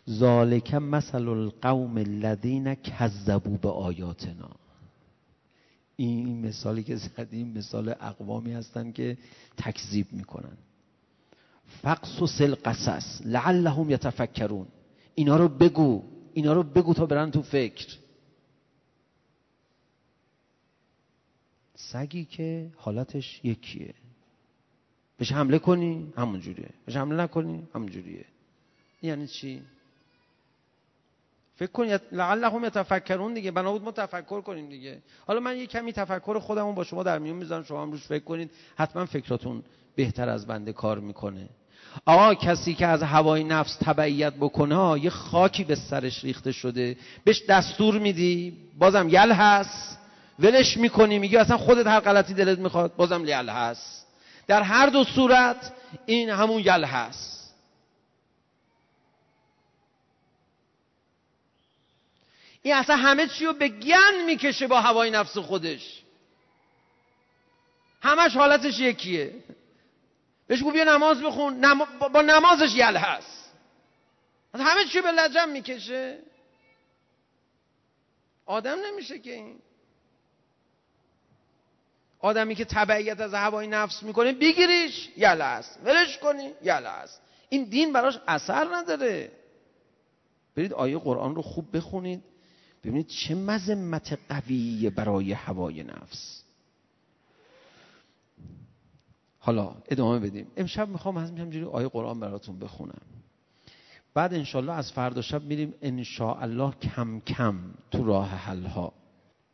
ذالک مثل القوم الذین کذبوا به آیاتنا. این مثالی که زدیم مثال اقوامی هستن که تکذیب می‌کنن. فقصص القصص لعلهم یتفکرون. اینا رو بگو. اینا رو بگو تا برن تو فکر. سگی که حالتش یکیه. بهش حمله کنی همون جوریه. بهش حمله نکنی همون جوریه. یعنی چی؟ فکر کنید لعلهم یتفکرون دیگه. بنا بود ما تفکر کنیم دیگه. حالا من یه کمی تفکر خودمون با شما در میون می‌ذارم. شما هم روش فکر کنید. حتما فکراتون بهتر از بنده کار می‌کنه. آقا کسی که از هوای نفس تبعیت بکنه یه خاکی به سرش ریخته شده. بهش دستور میدی بازم یل هست. ولش می‌کنی میگی اصلا خودت هر غلطی دلت می‌خواد بازم یل هست. در هر دو صورت این همون یل هست. این اصلا همه چی رو به گن می‌کشه با هوای نفس خودش. همش حالتش یکیه. بهش گفت بیا نماز بخون. با نمازش یل هست. همه چی به لجم می‌کشه. آدم نمیشه که این. آدمی که تبعیت از هوای نفس می‌کنه بگیریش یله است ولش کنی یله است این دین براش اثر نداره. برید آیه قرآن رو خوب بخونید ببینید چه مذمت قویه برای هوای نفس. حالا ادامه بدیم. امشب می‌خوام همینجوری آیه قرآن براتون بخونم. بعد انشالله از فردا شب میریم انشاءالله کم کم تو راه حل ها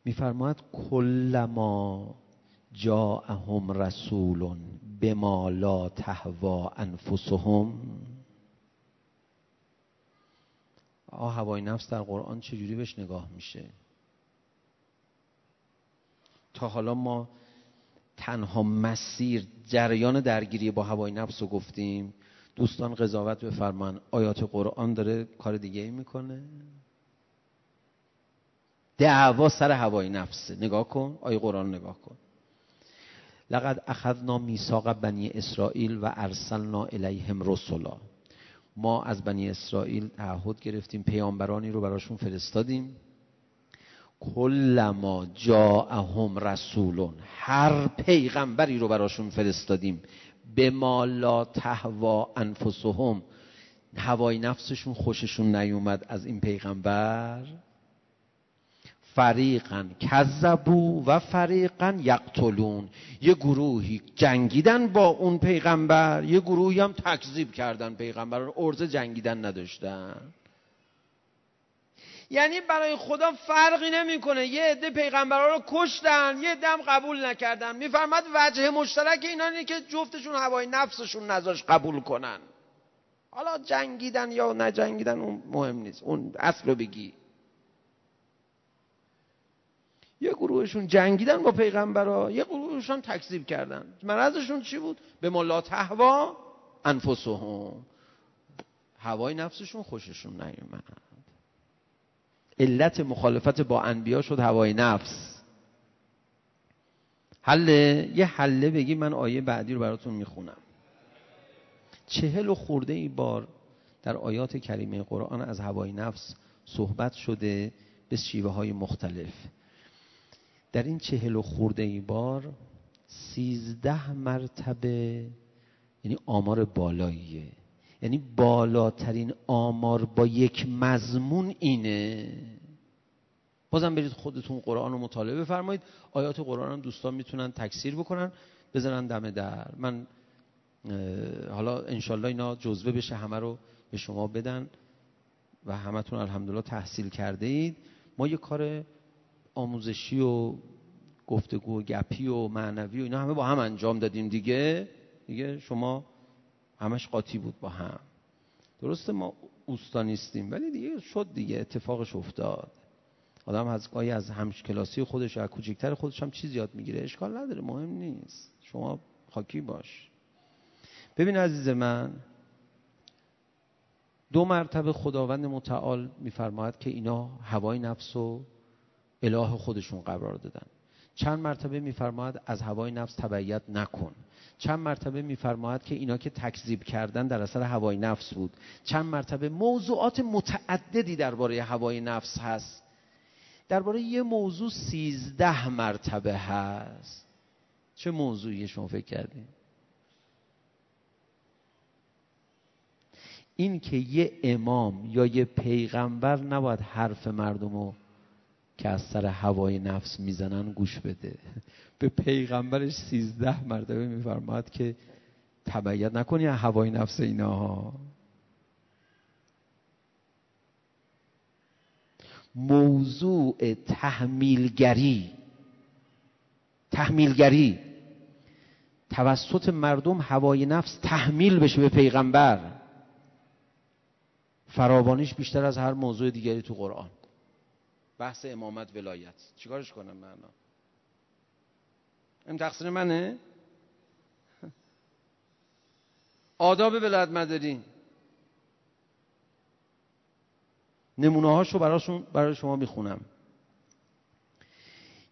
میفرماید کلما جاءهم رسول بما لا تهوا انفسهم. آه هوای نفس در قرآن چجوری بهش نگاه میشه؟ تا حالا ما تنها مسیر جریان درگیری با هوای نفس رو گفتیم. دوستان قضاوت بفرمان. آیات قرآن داره کار دیگه ای می‌کنه. دعوا سر هوای نفس نگاه کن. آیه قرآن نگاه کن. لقد اخذنا میثاق بنی اسرائیل و ارسلنا الیهم رسلا. ما از بنی اسرائیل تعهد گرفتیم. پیامبرانی رو براشون فرستادیم. کلما جاءهم رسولون هر پیغمبری رو براشون فرستادیم. به ما لا تهوا انفسهم هوای نفسشون خوششون نیومد از این پیغمبر. فریقا کذبو و فریقا یقتلون. یه گروهی جنگیدن با اون پیغمبر یه گروهی هم تکذیب کردن پیغمبر ارزه جنگیدن نداشتن. یعنی برای خدا فرقی نمی‌کنه. یه عده پیغمبرا رو کشتن یه دم قبول نکردن. میفرماد وجه مشترک اینا اینه که جفتشون هوای نفسشون نذاش قبول کنن. حالا جنگیدن یا نجنگیدن اون مهم نیست. اون اصل رو بگی. یه گروهشون جنگیدن با پیغمبرا یه گروهشون تکذیب کردن. مرضشون چی بود؟ به ملا تهوا انفسهم. هوای نفسشون خوششون نیومد. علت مخالفت با انبیا شد هوای نفس. حله یه حله بگی من آیه بعدی رو براتون می‌خونم. چهل و خورده ای بار در آیات کریمه قرآن از هوای نفس صحبت شده به شیوه های مختلف. در این چهل و خورده ای بار سیزده مرتبه یعنی آمار بالاییه. یعنی بالاترین آمار با یک مضمون اینه. بازم برید خودتون قرآن رو مطالعه بفرمایید. آیات قرآن هم دوستان می‌تونن تکثیر بکنن. بزنن دم در. من حالا انشالله اینا جزوه بشه همه رو به شما بدن و همتون الحمدلله تحصیل کرده اید. ما یه کار آموزشی و گفتگو و گپی و معنوی و اینا همه با هم انجام دادیم دیگه. دیگه شما همش قاطی بود با هم. درسته ما اوستا نیستیم ولی دیگه شد دیگه اتفاقش افتاد. آدم از گاهی از همش کلاسی خودش از کوچکتر خودش هم چیز یاد می‌گیره. اشکال نداره مهم نیست. شما خاکی باش. ببین عزیز من دو مرتبه خداوند متعال میفرماید که اینا هوای نفس و اله خودشون قرار دادن. چند مرتبه میفرماید از هوای نفس تبعیت نکن. چند مرتبه میفرماید که اینا که تکذیب کردن در اثر هوای نفس بود. چند مرتبه موضوعات متعددی درباره هوای نفس هست. درباره یه موضوع سیزده مرتبه هست. چه موضوعی شما فکر کردین؟ این که یه امام یا یه پیغمبر نباید حرف مردم رو که از سر هوای نفس می‌زنن گوش بده. به پیغمبرش سیزده مرتبه میفرماد که تبعیت نکنی هوای نفس اینا. موضوع تحمیلگری. تحمیلگری. توسط مردم هوای نفس تحمیل بشه به پیغمبر. فراوانیش بیشتر از هر موضوع دیگری تو قرآن. بحث امامت ولایت. چیکارش کنم من؟ این تقصیر منه؟ آداب ولایت مداری نمونه هاشو براشون برای شما می‌خونم.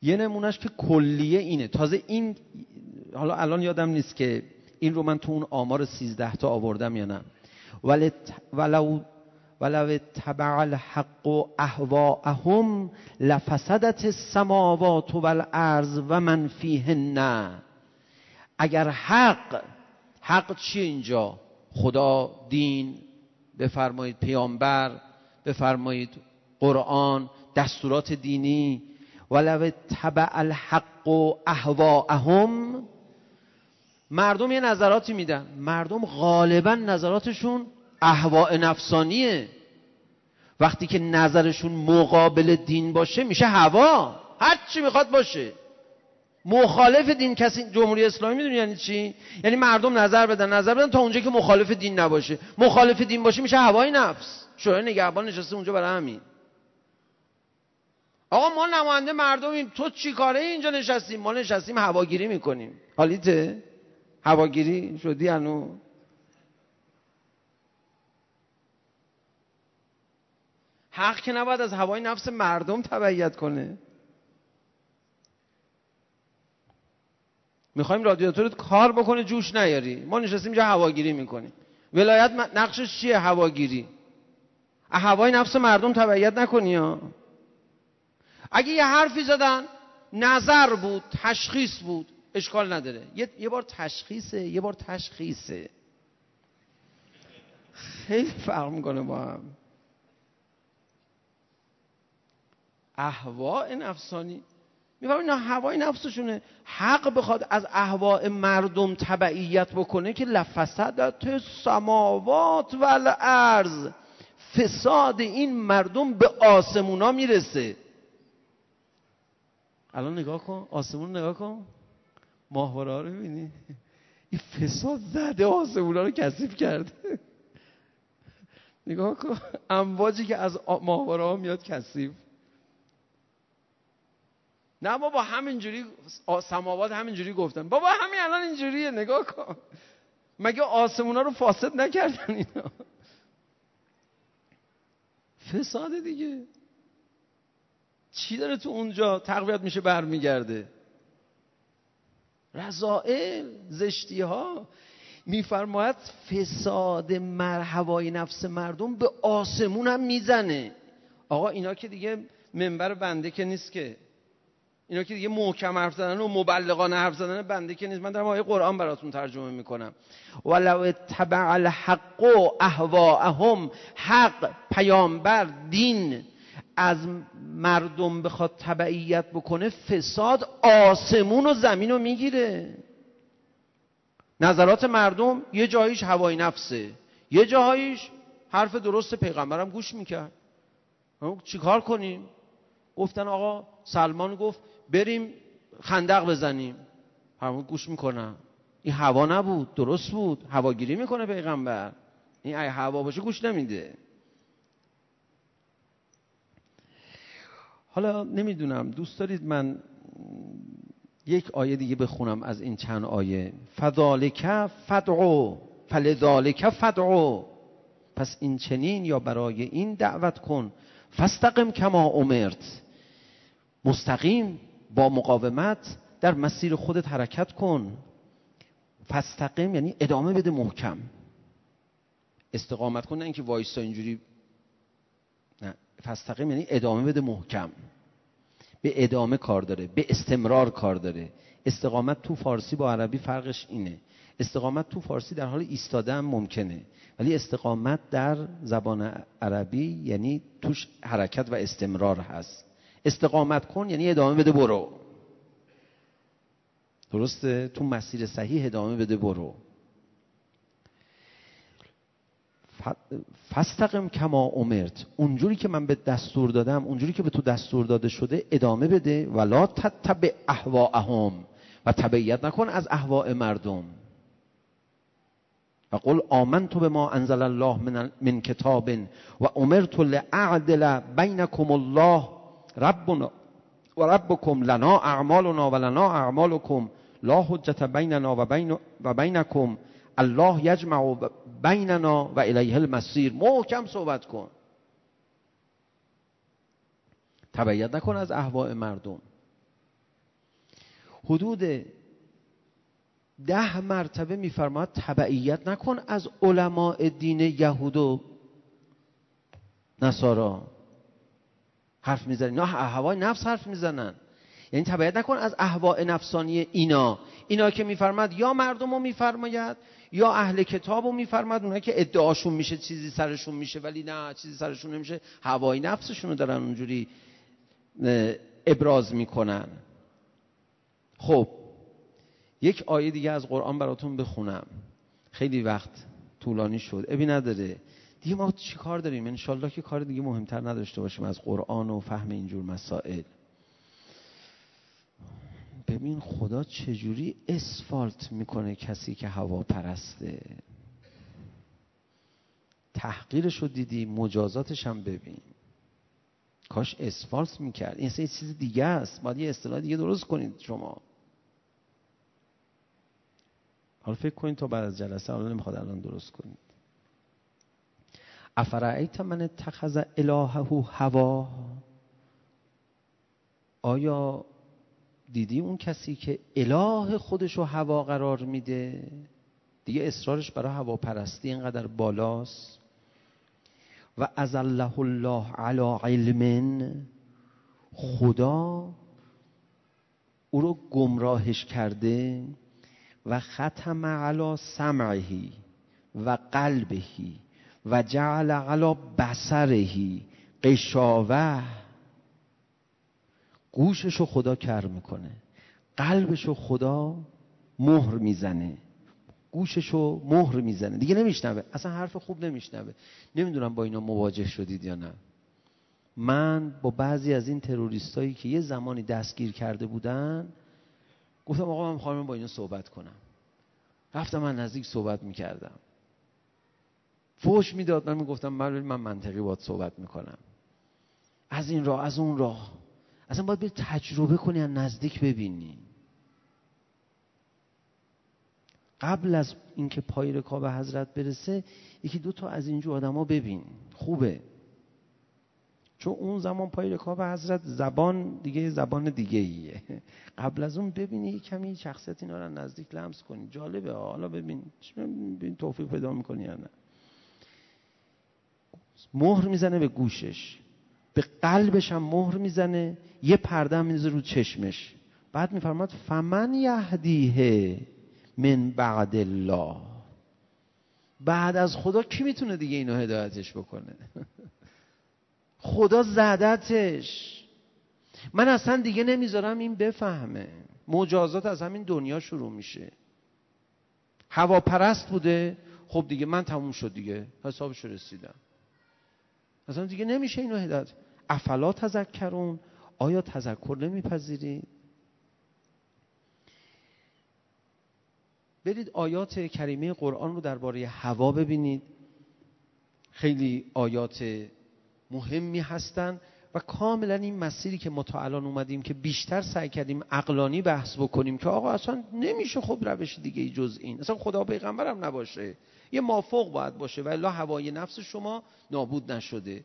یه نمونهش که کلیه اینه. تازه این حالا الان یادم نیست که این رو من تو اون آمار سیزده تا آوردم یا نه. ولو ولو تبع الحق اهواءهم لفسدت السماوات والارض و من فیهن اگر حق حق چی اینجا؟ خدا دین بفرمایید پیامبر بفرمایید قرآن دستورات دینی. ولو تبع الحق اهواءهم مردم یه نظراتی میدن. مردم غالبا نظراتشون احواء نفسانیه. وقتی که نظرشون مقابل دین باشه میشه هوا. هر چی می‌خواد باشه. مخالف دین کسی جمهوری اسلامی می‌دونی یعنی چی؟ یعنی مردم نظر بدن نظر بدن تا اونجا که مخالف دین نباشه. مخالف دین باشه میشه هوای نفس. شورای نگهبان نشسته اونجا برای همین. آقا ما نماینده مردمیم. تو چی کاره اینجا نشستیم؟ ما نشستیم هواگیری می‌کنیم. حالیته؟ هواگیری شدی انو حق که نباید از هوای نفس مردم تبعیت کنه. می‌خوایم رادیاتورت کار بکنه جوش نیاری. ما نشستیم اینجا هواگیری می‌کنیم. ولایت نقشش چیه هواگیری؟ هوای نفس مردم تبعیت نکنی ها. اگه یه حرفی زدن نظر بود تشخیص بود اشکال نداره. یه, یه بار تشخیصه یه بار تشخیصه. خیلی فرق می‌کنه با هم. اهواء نفسانی. می‌فهمید اینا هوای نفسشونه. حق بخواد از اهواء مردم تبعیت بکنه که لفسدت سماوات و الارض فساد این مردم به آسمونا می‌رسه. الان نگاه کن. آسمون نگاه کن. ماهواره رو ببینی این فساد زده آسمون رو کثیف کرده. نگاه کن. امواجی که از ماهواره ها میاد کثیف. نه بابا همینجوری سماوات همینجوری گفتن. بابا همین الان اینجوریه نگاه کن. مگه آسمونا رو فاسد نکردن اینا؟ فساد دیگه. چی داره تو اونجا تقویت میشه برمیگرده؟ رضائل زشتی ها میفرماید فساد مر هوای نفس مردم به آسمون هم می‌زنه. آقا اینا که دیگه منبر بنده که نیست که. اینا که دیگه محکم حرف زدن و مبلغانه حرف زدن بنده که نیست. من دارم آیه قرآن براتون ترجمه می‌کنم. ولو تبع الحق و اهواهم حق پیامبر دین از مردم بخواد تبعیت بکنه فساد آسمون و زمین رو می‌گیره. نظرات مردم یه جاییش هوای نفسه یه جاییش حرف درست پیغمبرم گوش می‌کرد. چیکار کنیم؟ گفتن آقا سلمان گفت بریم خندق بزنیم. همون گوش می‌کنم. این هوا نبود درست بود. هواگیری می‌کنه پیغمبر. این ای هوا باشه گوش نمیده. حالا نمی‌دونم دوست دارید من یک آیه دیگه بخونم از این چند آیه. فذالک فدعو. فلذالک فدعو. پس این چنین یا برای این دعوت کن. فستقم کما امرت مستقیم. با مقاومت در مسیر خودت حرکت کن. فستقیم یعنی ادامه بده محکم. استقامت کن نه اینکه وایستا اینجوری. نه فستقیم یعنی ادامه بده محکم. به ادامه کار داره به استمرار کار داره. استقامت تو فارسی با عربی فرقش اینه. استقامت تو فارسی در حال ایستاده هم ممکنه. ولی استقامت در زبان عربی یعنی توش حرکت و استمرار هست. استقامت کن یعنی ادامه بده برو. درسته؟ تو مسیر صحیح ادامه بده برو. فستقم کما امرت. اونجوری که من به دستور دادم اونجوری که به تو دستور داده شده ادامه بده. ولا تتبع اهواهم و تبعیت نکن از اهواء مردم. و قل آمنت به ما انزل الله من, من کتاب و امرت لعدل بینکم الله ربنا و ربکم لنا اعمالنا و لنا اعمالکم لا حجت بیننا و, بین و بینکم الله یجمع بیننا و الیه المسیر محکم صحبت کن. تبعیت نکن از احواء مردم. حدود ده مرتبه میفرماد تبعیت نکن از علماء دین یهود و نصارا. حرف می‌زنن. اینا هوای نفس حرف می‌زنن. یعنی تبعیت نکن از اهواء نفسانی اینا. اینا که میفرماد یا مردم رو میفرماید یا اهل کتاب رو میفرماد اونها که ادعاشون میشه چیزی سرشون میشه ولی نه چیزی سرشون نمیشه. هوای نفسشون رو دارن اونجوری ابراز می‌کنن. خب یک آیه دیگه از قرآن براتون بخونم. خیلی وقت طولانی شد. ابی نداره. دیگه ما چی کار داریم؟ انشالله که کار دیگه مهمتر نداشته باشیم از قرآن و فهم اینجور مسائل. ببین خدا چجوری اسفالت می‌کنه کسی که هوا پرسته تحقیرش رو دیدی مجازاتش هم ببین. کاش اسفالت می‌کرد. این یه چیز دیگه است. باید یه اصطلاح دیگه درست کنید شما. حالا فکر کنید تا بعد از جلسه حالا نمی‌خواد الان درست کنید. افرعیت من اتخذ الهه هوا؟ آیا دیدی اون کسی که اله خودش رو هوا قرار میده؟ دیگه اصرارش برای هوا پرستی اینقدر بالاست. و از الله الله علی علم خدا او رو گمراهش کرده و ختم علی سمعهی و قلبهی و جعل علی بصرهی قشاوه. گوششو خدا کر می‌کنه. قلبشو خدا مهر می‌زنه. گوششو مهر می‌زنه. دیگه نمیشنوه. اصلا حرف خوب نمیشنوه. نمی‌دونم با اینا مواجه شدید یا نه. من با بعضی از این تروریستایی که یه زمانی دستگیر کرده بودن گفتم آقا من می‌خوام با اینا صحبت کنم. رفتم من نزدیک صحبت می‌کردم. فوش می‌داد من می‌گفتم من من منطقی باید صحبت می‌کنم. از این راه از اون راه. اصلا باید به تجربه کنی از نزدیک ببینی. قبل از اینکه پای رکاب حضرت برسه یکی دو تا از اینجور آدما ببین. خوبه. چون اون زمان پای رکاب حضرت زبان دیگه زبان دیگه ایه قبل از اون ببینی کمی شخصیت اینا رو نزدیک لمس کنی. جالبه. حالا ببین ببین توفیق پیدا می‌کنی یا نه. مهر می‌زنه به گوشش. به قلبش هم مهر می‌زنه. یه پرده هم میزه رو چشمش. بعد میفرماد فمن یهدیه من بعد الله. بعد از خدا کی می‌تونه دیگه اینو هدایتش بکنه؟ خدا زدتش من اصلا دیگه نمی‌ذارم این بفهمه. مجازات از همین دنیا شروع میشه. هواپرست بوده. خب دیگه من تموم شد دیگه. حسابش رسیدم. اصلا دیگه نمیشه اینو هدایت. افلا تذکرون؟ آیا تذکر نمیپذیرید برید آیات کریمه قرآن رو درباره هوا ببینید. خیلی آیات مهمی هستند و کاملا این مسیری که ما تا الان اومدیم که بیشتر سعی کردیم اقلانی بحث بکنیم که آقا اصلا نمیشه خب روش دیگه جز این. اصلا خدا پیغمبرم نباشه. یه مافوق باید باشه و الا هوای نفس شما نابود نشده.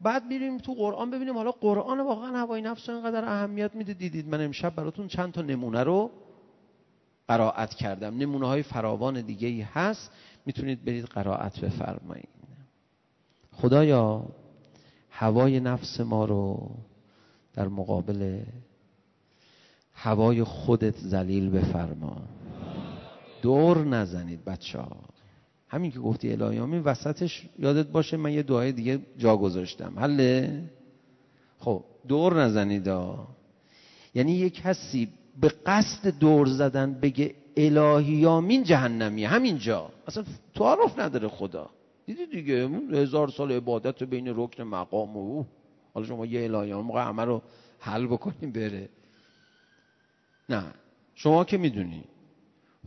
بعد میریم تو قرآن ببینیم حالا قرآن واقعا هوای نفس رو اینقدر اهمیت میده. دیدید من امشب براتون چند تا نمونه رو قرائت کردم. نمونه های فراوان دیگه ای هست. می‌تونید برید قرائت بفرمایید. خدایا هوای نفس ما رو در مقابل هوای خودت ذلیل بفرما. دور نزنید بچه ها همین که گفتی الهی وسطش یادت باشه من یه دعای دیگه جا گذاشتم. حله؟ خب دور نزنید ها. یعنی یه کسی به قصد دور زدن بگه الهی آمین جهنمیه. همینجا. اصلا تعارف نداره خدا. دیدی دیگه؟ هزار سال عبادت بین رکن مقام و او حالا شما یه الهی موقع همه رو حل بکنیم بره. نه. شما که می‌دونی.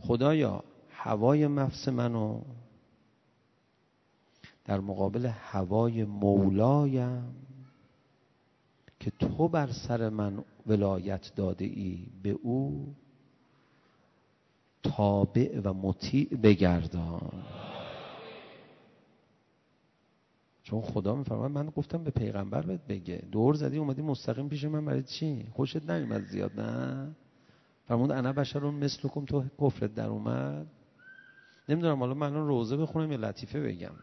خدایا هوای مفس منو. در مقابل هوای مولایم که تو بر سر من ولایت داده ای به او تابع و مطیع بگردان. چون خدا میفرماید من گفتم به پیغمبر بهت بگه. دور زدی اومدی مستقیم پیش من برای چی؟ خوشت نمیاد زیاد نه؟ فرمود انا بشرون مثلکم تو کفرت در اومد. نمی‌دونم حالا من روزه بخونم یا لطیفه بگم.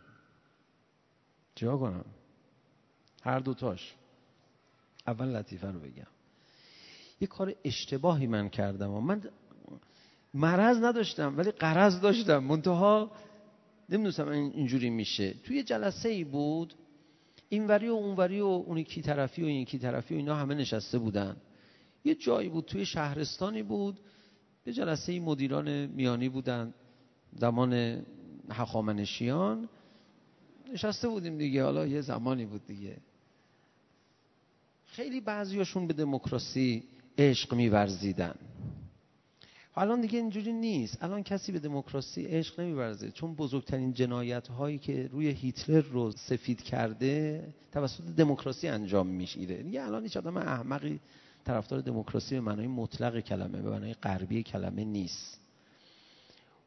چیا کنم؟ هر دوتاش اول لطیفه رو بگم. یه کار اشتباهی من کردم. و من مرض نداشتم ولی قرض داشتم. منتها نمی‌دونستم اینجوری میشه. توی جلسه ای بود اینوری و اونوری و اون کی طرفی و این کی طرفی و اینا همه نشسته بودن. یه جایی بود توی شهرستانی بود. یه جلسه مدیران میانی بودن زمان هخامنشیان. نشسته بودیم دیگه حالا یه زمانی بود دیگه. خیلی بعضیاشون به دموکراسی عشق میورزیدن. الان دیگه اینجوری نیست. الان کسی به دموکراسی عشق نمیورزه. چون بزرگترین جنایت هایی که روی هیتلر رو سفید کرده توسط دموکراسی انجام میشیره دیگه الان هیچ آدم احمقی طرفدار دموکراسی به معنای مطلق کلمه به معنای غربی کلمه نیست.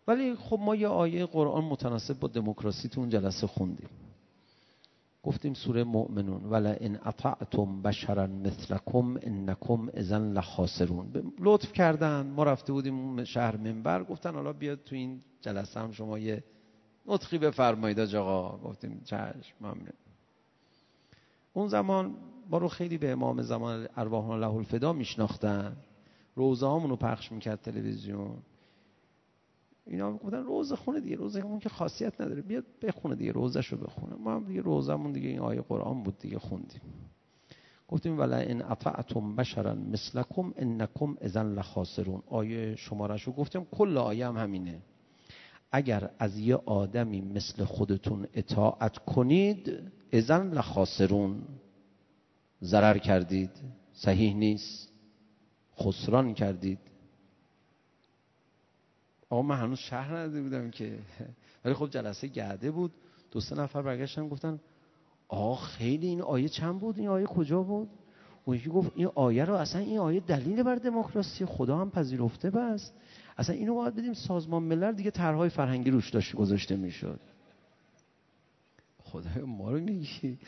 ولی خب ما یه آیه قرآن متناسب با دموکراسی تو اون جلسه خوندیم. گفتیم سوره مؤمنون ولا ان اطعتم بشرا مثلکم انکم اذن لخاسرون. لطف کردن. ما رفته بودیم شهر منبر گفتن حالا بیاد تو این جلسه هم شما یه نطقی بفرمایید آقا. گفتیم چشم ممنون. اون زمان ما رو خیلی به امام زمان ارواح الله الفدا میشناختن. روزه رو پخش می‌کرد تلویزیون. اینا گفتن روزه خونه دیگه روزه اون که خاصیت نداره. بیاد بخونه دیگه روزه رو بخونه. ما هم دیگه روزمون دیگه این آیه قرآن بود دیگه خوندیم. گفتیم ولا ان اطعتم بشرا مثلکم انکم اذا لخاسرون. آیه شمارش گفتیم کل آیه هم همینه. اگر از یه آدمی مثل خودتون اطاعت کنید اذن لخاسرون. ضرر کردید صحیح نیست خسران کردید. آقا من هنوز شهر نداده بودم که ولی خب جلسه گرده بود. دو سه نفر برگشتن گفتن آقا خیلی این آیه چند بود؟ این آیه کجا بود؟ اون یکی گفت این آیه رو اصلا این آیه دلیل بر دموکراسی خدا هم پذیرفته بس. اصلا اینو باید بدیم سازمان ملل دیگه طرحهای فرهنگی روش داشت گذاشته می‌شد. خدای ما رو میگی؟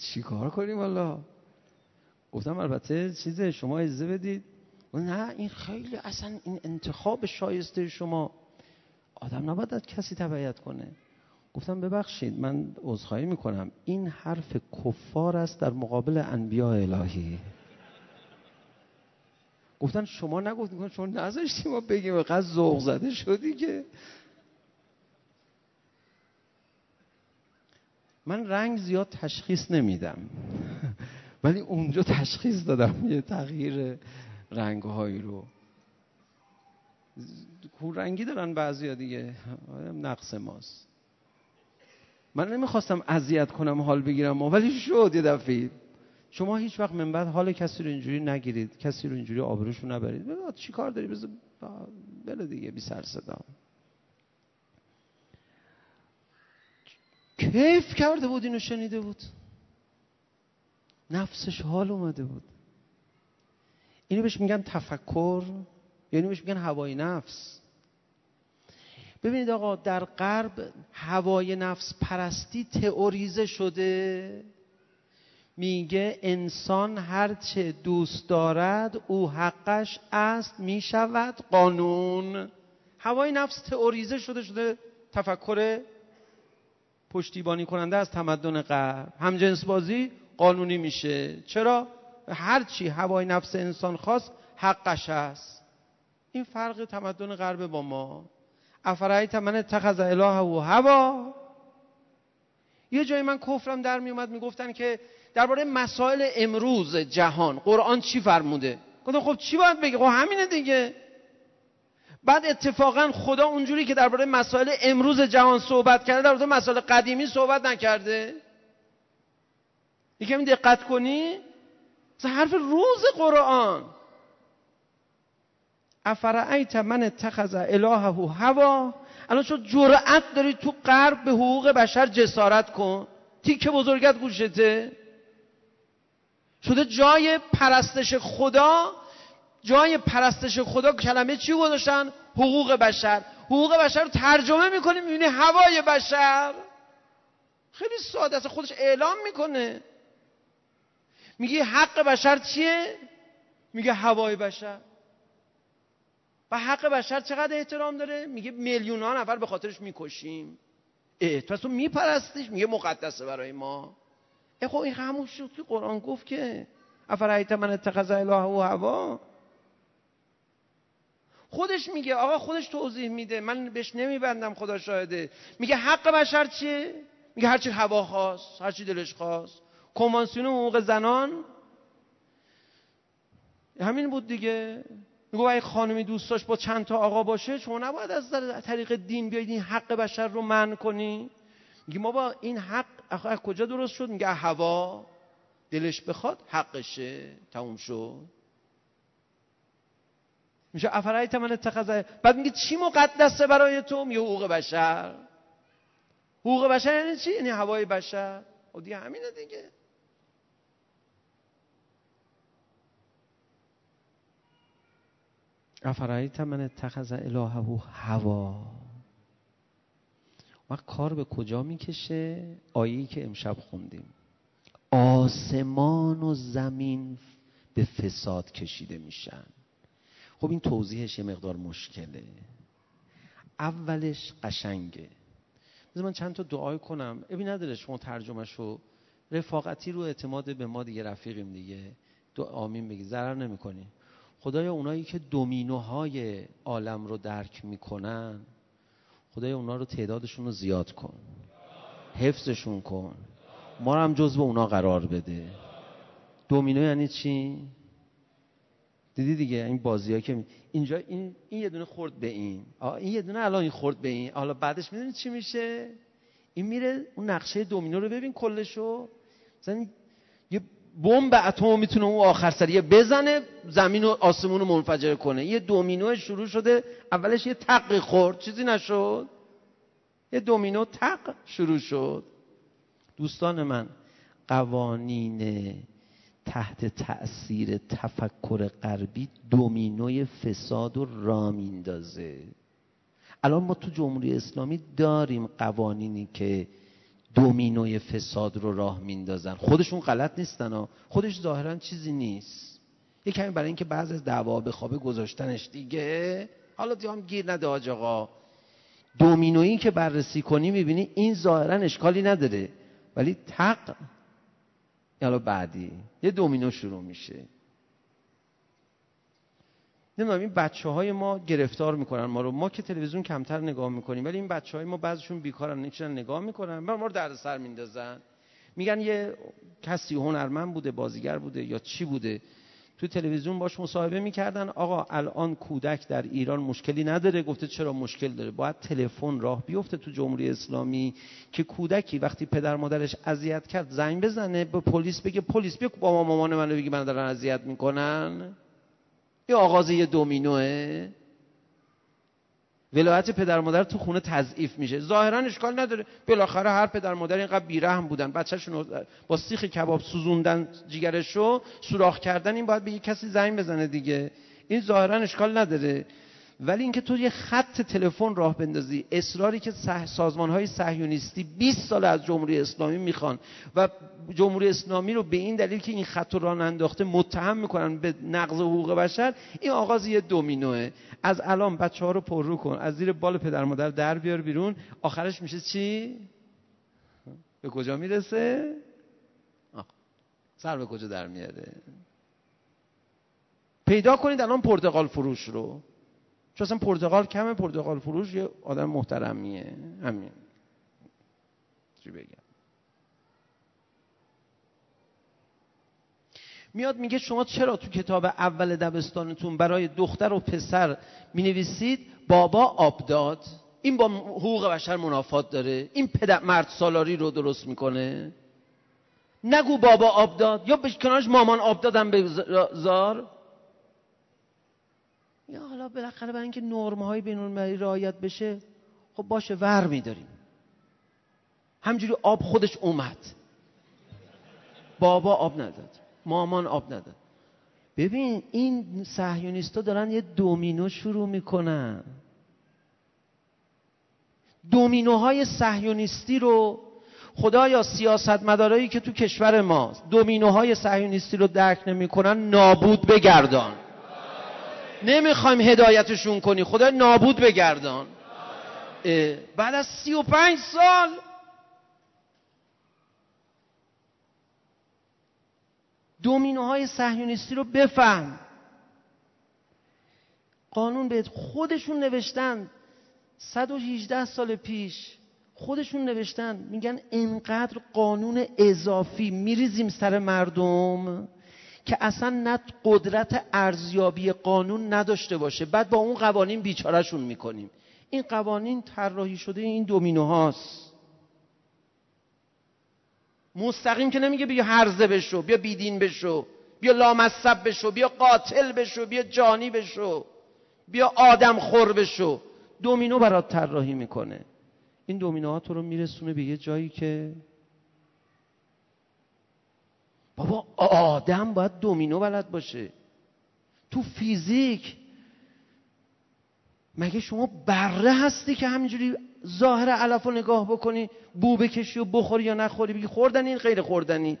چیکار کنیم والا گفتم البته چیز شما اجازه بدید. نه این خیلی اصلا این انتخاب شایسته شما. آدم نباید از کسی تبعیت کنه. گفتم ببخشید من عذرخواهی می‌کنم. این حرف کفار است در مقابل انبیاء الهی. گفتن شما نگفتیم شما نذاشتی ما بگیم. قضا ذوق زده شدی که. من رنگ زیاد تشخیص نمیدم. ولی اونجا تشخیص دادم یه تغییر رنگهایی رو. رنگی دارن بعضی دیگه. نقص ماست. من نمی‌خواستم اذیت کنم حال بگیرم. ولی شد یه دفعه. شما هیچ وقت من بعد حال کسی رو اینجوری نگیرید. کسی رو اینجوری آبروش نبرید. چی کار داری؟ بذار بله دیگه بی سر صدا. کیف کرده بود اینو شنیده بود. نفسش حال اومده بود. اینو بهش میگن تفکر یعنی بهش میگن هوای نفس. ببینید آقا در غرب هوای نفس پرستی تئوریزه شده. میگه انسان هرچه دوست دارد او حقش است می‌شود قانون. هوای نفس تئوریزه شده شده تفکر پشتیبانی کننده از تمدن غرب. همجنس بازی قانونی میشه. چرا؟ هرچی هوای نفس انسان خواست حقش است. این فرق تمدن غرب با ما. افرایت من اتخذ اله و هوا. یه جایی من کفرم در می اومد می‌گفتن که درباره مسائل امروز جهان قرآن چی فرموده؟ گفتم خب چی باید بگی؟ خب همینه دیگه. بعد اتفاقا خدا اونجوری که درباره مسائل امروز جهان صحبت کرده درباره مسائل قدیمی صحبت نکرده. یکمی دقت کنی. حرف روز قرآن. افرعیت من اتخذ الهه هوا؟ الان شد جرأت داری تو غرب به حقوق بشر جسارت کن. تیک بزرگت گوشته. شده جای پرستش خدا. جای پرستش خدا کلمه چی گذاشتن؟ حقوق بشر. حقوق بشر رو ترجمه می‌کنیم می‌بینی هوای بشر. خیلی ساده است. خودش اعلام می‌کنه. میگه حق بشر چیه؟ میگه هوای بشر. و حق بشر چقدر احترام داره؟ میگه میلیون ها نفر به خاطرش می‌کشیم. اه تو تو میپرستیش؟ میگه مقدسه برای ما. اه خب این همون شد که قرآن گفت که افرایت من اتخذ اله و هوا؟ خودش میگه آقا خودش توضیح میده. من بهش نمیبندم خدا شاهده. میگه حق بشر چیه؟ میگه هرچی هوا خواست هرچی دلش خواست. کنوانسیون حقوق زنان. همین بود دیگه. میگو اگه خانمی دوست با چند تا آقا باشه شما نباید از طریق دین بیاید این حق بشر رو من کنی. میگه ما با این حق از کجا درست شد؟ میگه هوا. دلش بخواد حقشه. تموم شد. میشه افرایت من اتخذ بعد میگه چی مقدسه برای تو؟ میگه حقوق بشر. حقوق بشر یعنی چی؟ یعنی هوای بشر. و خب دیگه همینه دیگه. افرایت من اتخذ الهه هوا. و کار به کجا می‌کشه؟ آیه‌ای که امشب خوندیم. آسمان و زمین به فساد کشیده میشن. خب این توضیحش یه مقدار مشکله. اولش قشنگه. بذار من چند تا دعای کنم. ابی نداره شما ترجمه شو رفاقتی رو اعتماد به ما دیگه رفیقیم دیگه. دو آمین بگی. ضرر نمی‌کنی. خدای اونایی که دومینوهای عالم رو درک می‌کنن خدای اونا رو تعدادشون رو زیاد کن. حفظشون کن. ما هم جزو اونا قرار بده. دومینو یعنی چی؟ دیدی دیگه این بازی ها که اینجا این این یه دونه خورد به این. این یه دونه الان این خورد به این. حالا بعدش می‌دونی چی میشه؟ این میره اون نقشه دومینو رو ببین کلشو. مثلا بمب اتم می‌تونه اون آخر سریه بزنه زمین و آسمون رو منفجر کنه. یه دومینو شروع شده اولش یه تق خورد. چیزی نشد؟ یه دومینو تق شروع شد. دوستان من قوانین تحت تأثیر تفکر غربی دومینوی فساد و را میندازه. الان ما تو جمهوری اسلامی داریم قوانینی که دومینوی فساد رو راه میندازن. خودشون غلط نیستن ها. خودش ظاهرا چیزی نیست. یه کمی برای اینکه بعض از دعوا به خوابه گذاشتنش دیگه. حالا دیگه هم گیر نده آج آقا. دومینویی که بررسی کنی می‌بینی این ظاهرا اشکالی نداره. ولی تق حالا بعدی. یه دومینو شروع میشه. نمی‌دونم این بچه های ما گرفتار می‌کنن ما رو. ما که تلویزیون کمتر نگاه می‌کنیم ولی این بچه های ما بعضشون بیکارن نمیشن نگاه می‌کنن. ما رو درد سر میندازن. میگن یه کسی هنرمند بوده بازیگر بوده یا چی بوده. تو تلویزیون باش مصاحبه می‌کردن. آقا الان کودک در ایران مشکلی نداره. گفته چرا مشکل داره؟ باید تلفن راه بیفته تو جمهوری اسلامی که کودکی وقتی پدر مادرش اذیت کرد زنگ بزنه به پلیس بگه پلیس بیا با مامان منو بگی من دارن اذیت می‌کنن. یه آغاز یه دومینوه. ولایت پدر مادر تو خونه تضعیف میشه. ظاهرا اشکال نداره. بالاخره هر پدر مادر اینقدر بیرحم بودن. بچه‌شون با سیخ کباب سوزوندن جیگرشو سوراخ کردن این باید به یه کسی زنگ بزنه دیگه. این ظاهرا اشکال نداره. ولی اینکه تو یه خط تلفن راه بندازی اصراری که سازمان های صهیونیستی 20 سال از جمهوری اسلامی می‌خوان و جمهوری اسلامی رو به این دلیل که این خط رو راه انداخته متهم می‌کنن به نقض حقوق بشر این آغاز یه دومینوه. از الان بچه ها رو پررو کن از زیر بال پدر مادر در بیار بیرون. آخرش میشه چی؟ به کجا می‌رسه؟ سر به کجا در میاره؟ پیدا کنید الان پرتغال فروش رو. چون اصلا پرتغال کمه پرتغال فروش یه آدم محترمیه. همین. چی بگم؟ میاد میگه شما چرا تو کتاب اول دبستانتون برای دختر و پسر می نویسید بابا آبداد این با حقوق بشر منافات داره. این پدر مرد سالاری رو درست می‌کنه. نگو بابا آبداد یا به کنارش مامان آبدادم بذار یا حالا بالاخره برای اینکه نرم های بین المللی رعایت بشه خب باشه ور میداریم. همجوری آب خودش اومد. بابا آب نداد مامان آب نداد. ببین این صهیونیستا دارن یه دومینو شروع می‌کنن. دومینوهای صهیونیستی رو خدایا سیاست مدارایی که تو کشور ما دومینوهای صهیونیستی رو درک نمی‌کنن نابود بگردان. نمی‌خوایم هدایتشون کنی. خدا نابود بگردان. بعد از سی و پنج سال دومینوهای صهیونیستی رو بفهم. قانون به خودشون نوشتن. 118 سال پیش خودشون نوشتن. میگن اینقدر قانون اضافی میریزیم سر مردم. که اصلا نه قدرت ارزیابی قانون نداشته باشه. بعد با اون قوانین بیچارهشون می‌کنیم. این قوانین طراحی شده این دومینوهاست مستقیم که نمیگه بیا هرزه بشو بیا بیدین بشو بیا لامصب بشو بیا قاتل بشو بیا جانی بشو بیا آدم خور بشو. دومینو برات طراحی می‌کنه. این دومینوها تو رو میرسونه به یه جایی که بابا آدم باید دومینو بلد باشه. تو فیزیک مگه شما بره هستی که همینجوری ظاهر علف رو نگاه بکنی بو بکشی و بخوری یا نخوری بگی خوردنی غیر خوردنی؟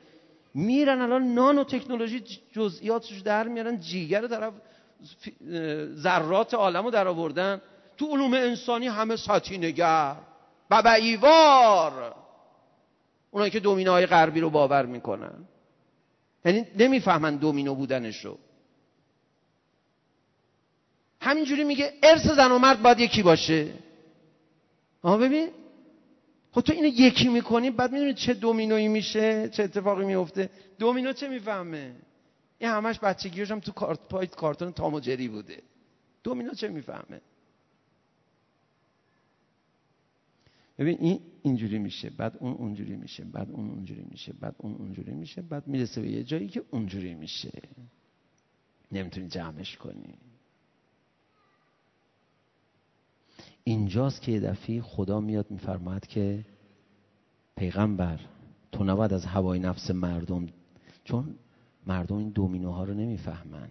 میرن الان نانو تکنولوژی جزئیاتش در میارن جیگر طرف ذرات عالم رو در آوردن. تو علوم انسانی همه ساتی نگر. ببعیوار اونایی که دومینوهای غربی رو باور می‌کنن. یعنی نمی‌فهمن دومینو بودنشو. همینجوری میگه ارث زن و مرد باید یکی باشه. آها ببین. خب تو اینو یکی می‌کنی بعد می‌دونی چه دومینویی میشه چه اتفاقی میفته دومینو چه می‌فهمه؟ این همش بچگیش هم تو کارت پای کارتون تام و جری بوده. دومینو چه می‌فهمه؟ ببین این اینجوری میشه بعد اون اونجوری میشه بعد اون اونجوری میشه بعد اون اونجوری میشه بعد می‌رسه به یه جایی که اونجوری میشه. نمی‌تونی جمعش کنی. اینجاست که یه دفعه خدا میاد میفرماید که پیغمبر تو نباید از هوای نفس مردم چون مردم این دومینوها رو نمی‌فهمن.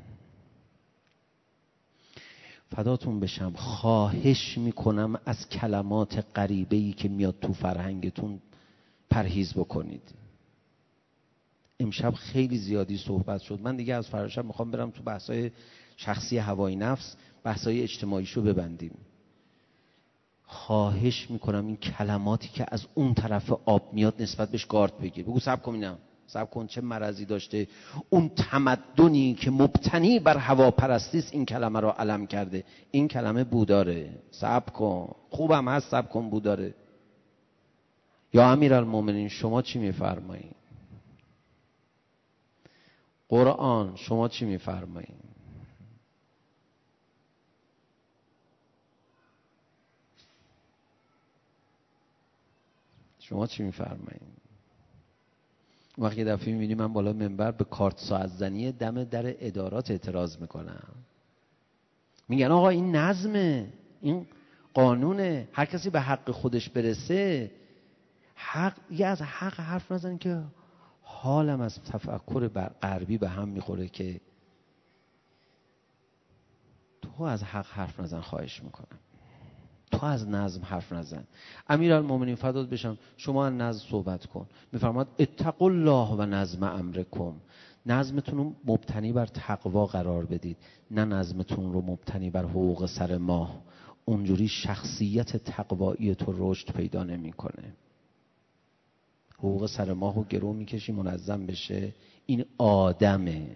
فداتون بشم. خواهش می‌کنم از کلمات غریبه ای که میاد تو فرهنگتون پرهیز بکنید. امشب خیلی زیادی صحبت شد. من دیگه از فرشب می‌خوام برم تو بحثای شخصی هوای نفس بحثای اجتماعیشو ببندیم. خواهش می‌کنم این کلماتی که از اون طرف آب میاد نسبت بهش گارد بگیر. بگو سب کن سب کن چه مرضی داشته. اون تمدنی که مبتنی بر هواپرستی است این کلمه را علم کرده. این کلمه بوداره. سب کن. خوبم هست سب کن بوداره. یا المومنین شما چی میفرمایید قرآن شما چی میفرمایید شما چی میفرمایید وقتی یه دفعه می‌بینی من بالا منبر به کارت ساعت دم در ادارات اعتراض می‌کنم. میگن آقا این نظمه این قانونه. هر کسی به حق خودش برسه حق یه از حق حرف نزن که حالم از تفکر بر غربی به هم می‌خوره که تو از حق حرف نزن خواهش می‌کنم. تو از نظم حرف نزن. امیر المومنین فداد بشم شما از نظم صحبت کن. میفرماد اتقوا الله و نظم امرکم. نظمتون رو مبتنی بر تقوا قرار بدید نه نظمتون رو مبتنی بر حقوق سر ماه. اونجوری شخصیت تقوایی تو رشد پیدا نمی‌کنه. حقوق سر ماه رو گرو می‌کشی منظم بشه. این آدمه.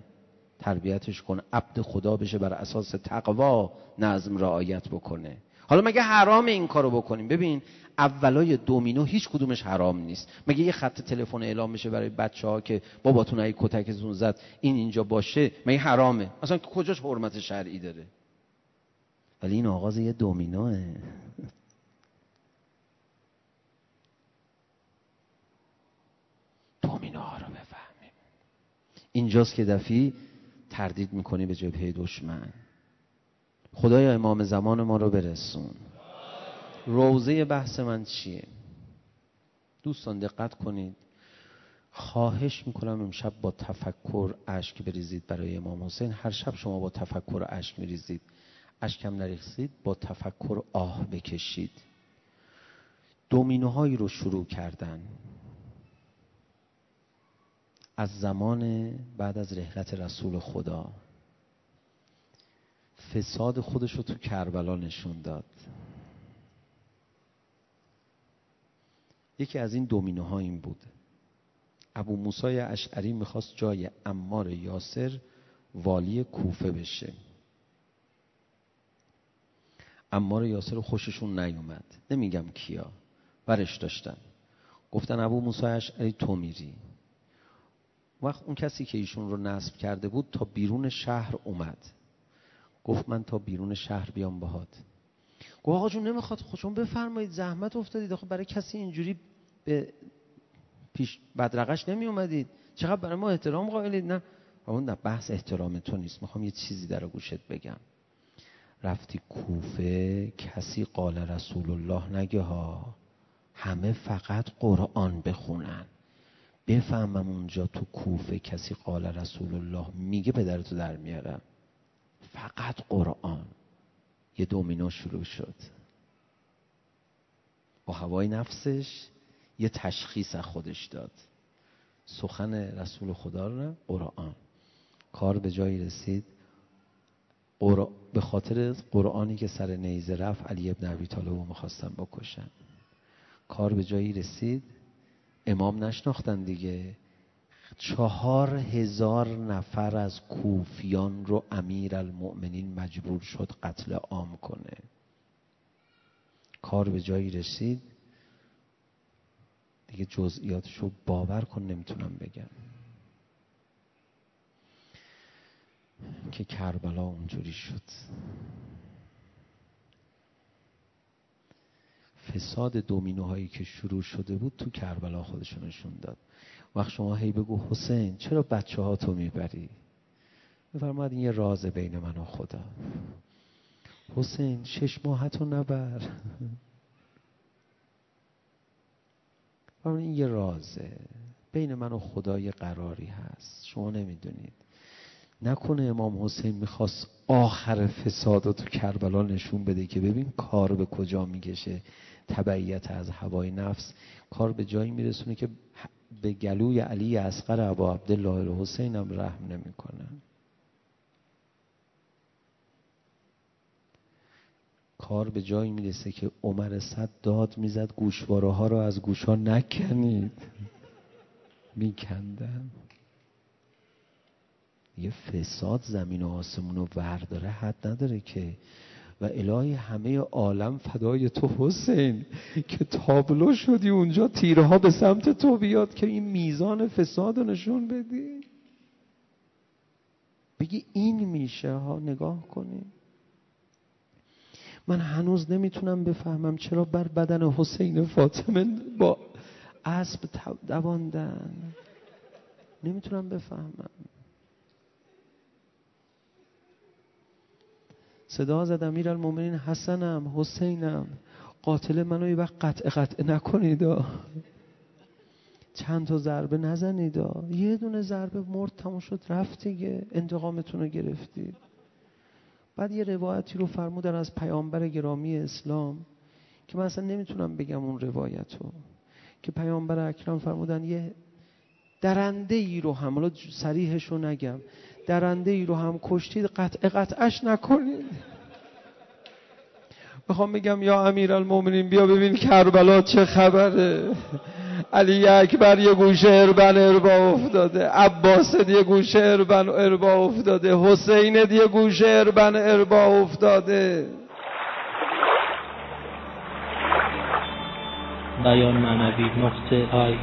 تربیتش کن عبد خدا بشه بر اساس تقوا نظم رعایت بکنه. حالا مگه حرام این کارو بکنیم؟ ببین اولای دومینو هیچ کدومش حرام نیست. مگه یه خط تلفن اعلام بشه برای بچه ها که باباتون ای کتکتون زد این اینجا باشه؟ مگه حرامه؟ اصلا کجاش حرمت شرعی داره؟ ولی این آغاز یه دومینوه. دومینوها رو بفهمیم. اینجاست که دفعی تردید می‌کنی به جبهه دشمن. خدای امام زمان ما رو برسون. روزه بحث من چیه؟ دوستان دقت کنید. خواهش می‌کنم امشب با تفکر اشک بریزید برای امام حسین. هر شب شما با تفکر اشک میریزید. اشکم نریخسید با تفکر آه بکشید. دومینوهایی رو شروع کردن. از زمان بعد از رحلت رسول خدا. فساد خودش رو تو کربلا نشون داد. یکی از این دومینوها این بود. ابو موسای اشعری می‌خواست جای امار یاسر والی کوفه بشه. امار یاسر خوششون نیومد. نمیگم کیا. برش داشتن. گفتن ابو موسای اشعری تو میری. وقت اون کسی که ایشون رو نصب کرده بود تا بیرون شهر اومد. گفت من تا بیرون شهر بیام باهات. گفت آقا جون نمی‌خواد خودشون بفرمایید زحمت افتادید. آخه برای کسی اینجوری به پیش بدرقش نمی اومدید چقدر برای ما احترام قائلید؟ نه. اون نه بحث احترام تو نیست. می‌خوام یه چیزی در گوشت بگم. رفتی کوفه کسی قال رسول الله نگه ها. همه فقط قرآن بخونن. بفهمم اونجا تو کوفه کسی قال رسول الله میگه پدرتو در میارم. فقط قرآن. یه دومینو شروع شد. با هوای نفسش یه تشخیص از خودش داد. سخن رسول خدا رو قرآن. کار به جایی رسید. به خاطر قرآنی که سر نیزه رفت علی ابن عبی طالب رو می‌خواستن بکشن. کار به جایی رسید. امام نشناختن دیگه. چهار هزار نفر از کوفیان رو امیر المؤمنین مجبور شد قتل عام کنه. کار به جایی رسید. دیگه جزئیاتشو باور کن نمی‌تونم بگم. که کربلا اونجوری شد. فساد دومینوهایی که شروع شده بود تو کربلا خودشو نشون داد. وقت شما هی بگو حسین چرا بچه ها تو می‌بری؟ بفرماد این یه راز بین من و خدا. حسین شش ماهتو نبر. این یه رازه. بین من و خدا یه قراری هست. شما نمی‌دونید. نکنه امام حسین می‌خواست آخر فساد تو کربلا نشون بده که ببین کار به کجا می‌کشه. تبعیت از هوای نفس. کار به جایی میرسونه که به گلوی علی اصغر ابا عبدالله حسین هم رحم نمی‌کنه. کار به جایی می‌رسه که عمر صد داد می‌زد گوشواره ها رو از گوش ها نکنید. میکندن. یه فساد زمین و آسمون رو ورداره حد نداره که و الهی همه عالم فدای تو حسین که تابلو شدی اونجا تیرها به سمت تو بیاد که این میزان فساد نشون بدی. بگی این میشه ها نگاه کنی. من هنوز نمی‌تونم بفهمم چرا بر بدن حسین فاطمه با اسب دواندن نمی‌تونم بفهمم. صدا زد امیر المومنین حسنم حسینم. قاتل منو یه وقت قطع قطع نکنید چند تا ضربه نزنید یه دونه ضربه مرد تموم شد رفت دیگه. انتقامتون رو گرفتید بعد یه روایتی رو فرمودن از پیامبر گرامی اسلام که من اصلا نمی‌تونم بگم اون روایت رو که پیامبر اکرم فرمودن یه درنده ای رو هم. حالا سریحش رو نگم. درنده ای رو هم کشتید قطع قطعش نکنید. می‌خوام بگم یا امیر المومنین بیا ببین کربلا چه خبره. علی اکبر یه گوشه اربن اربا افتاده. عباس یه گوشه اربن اربا افتاده. حسین یه گوشه اربن اربا افتاده. بیان معنوی نقطه آی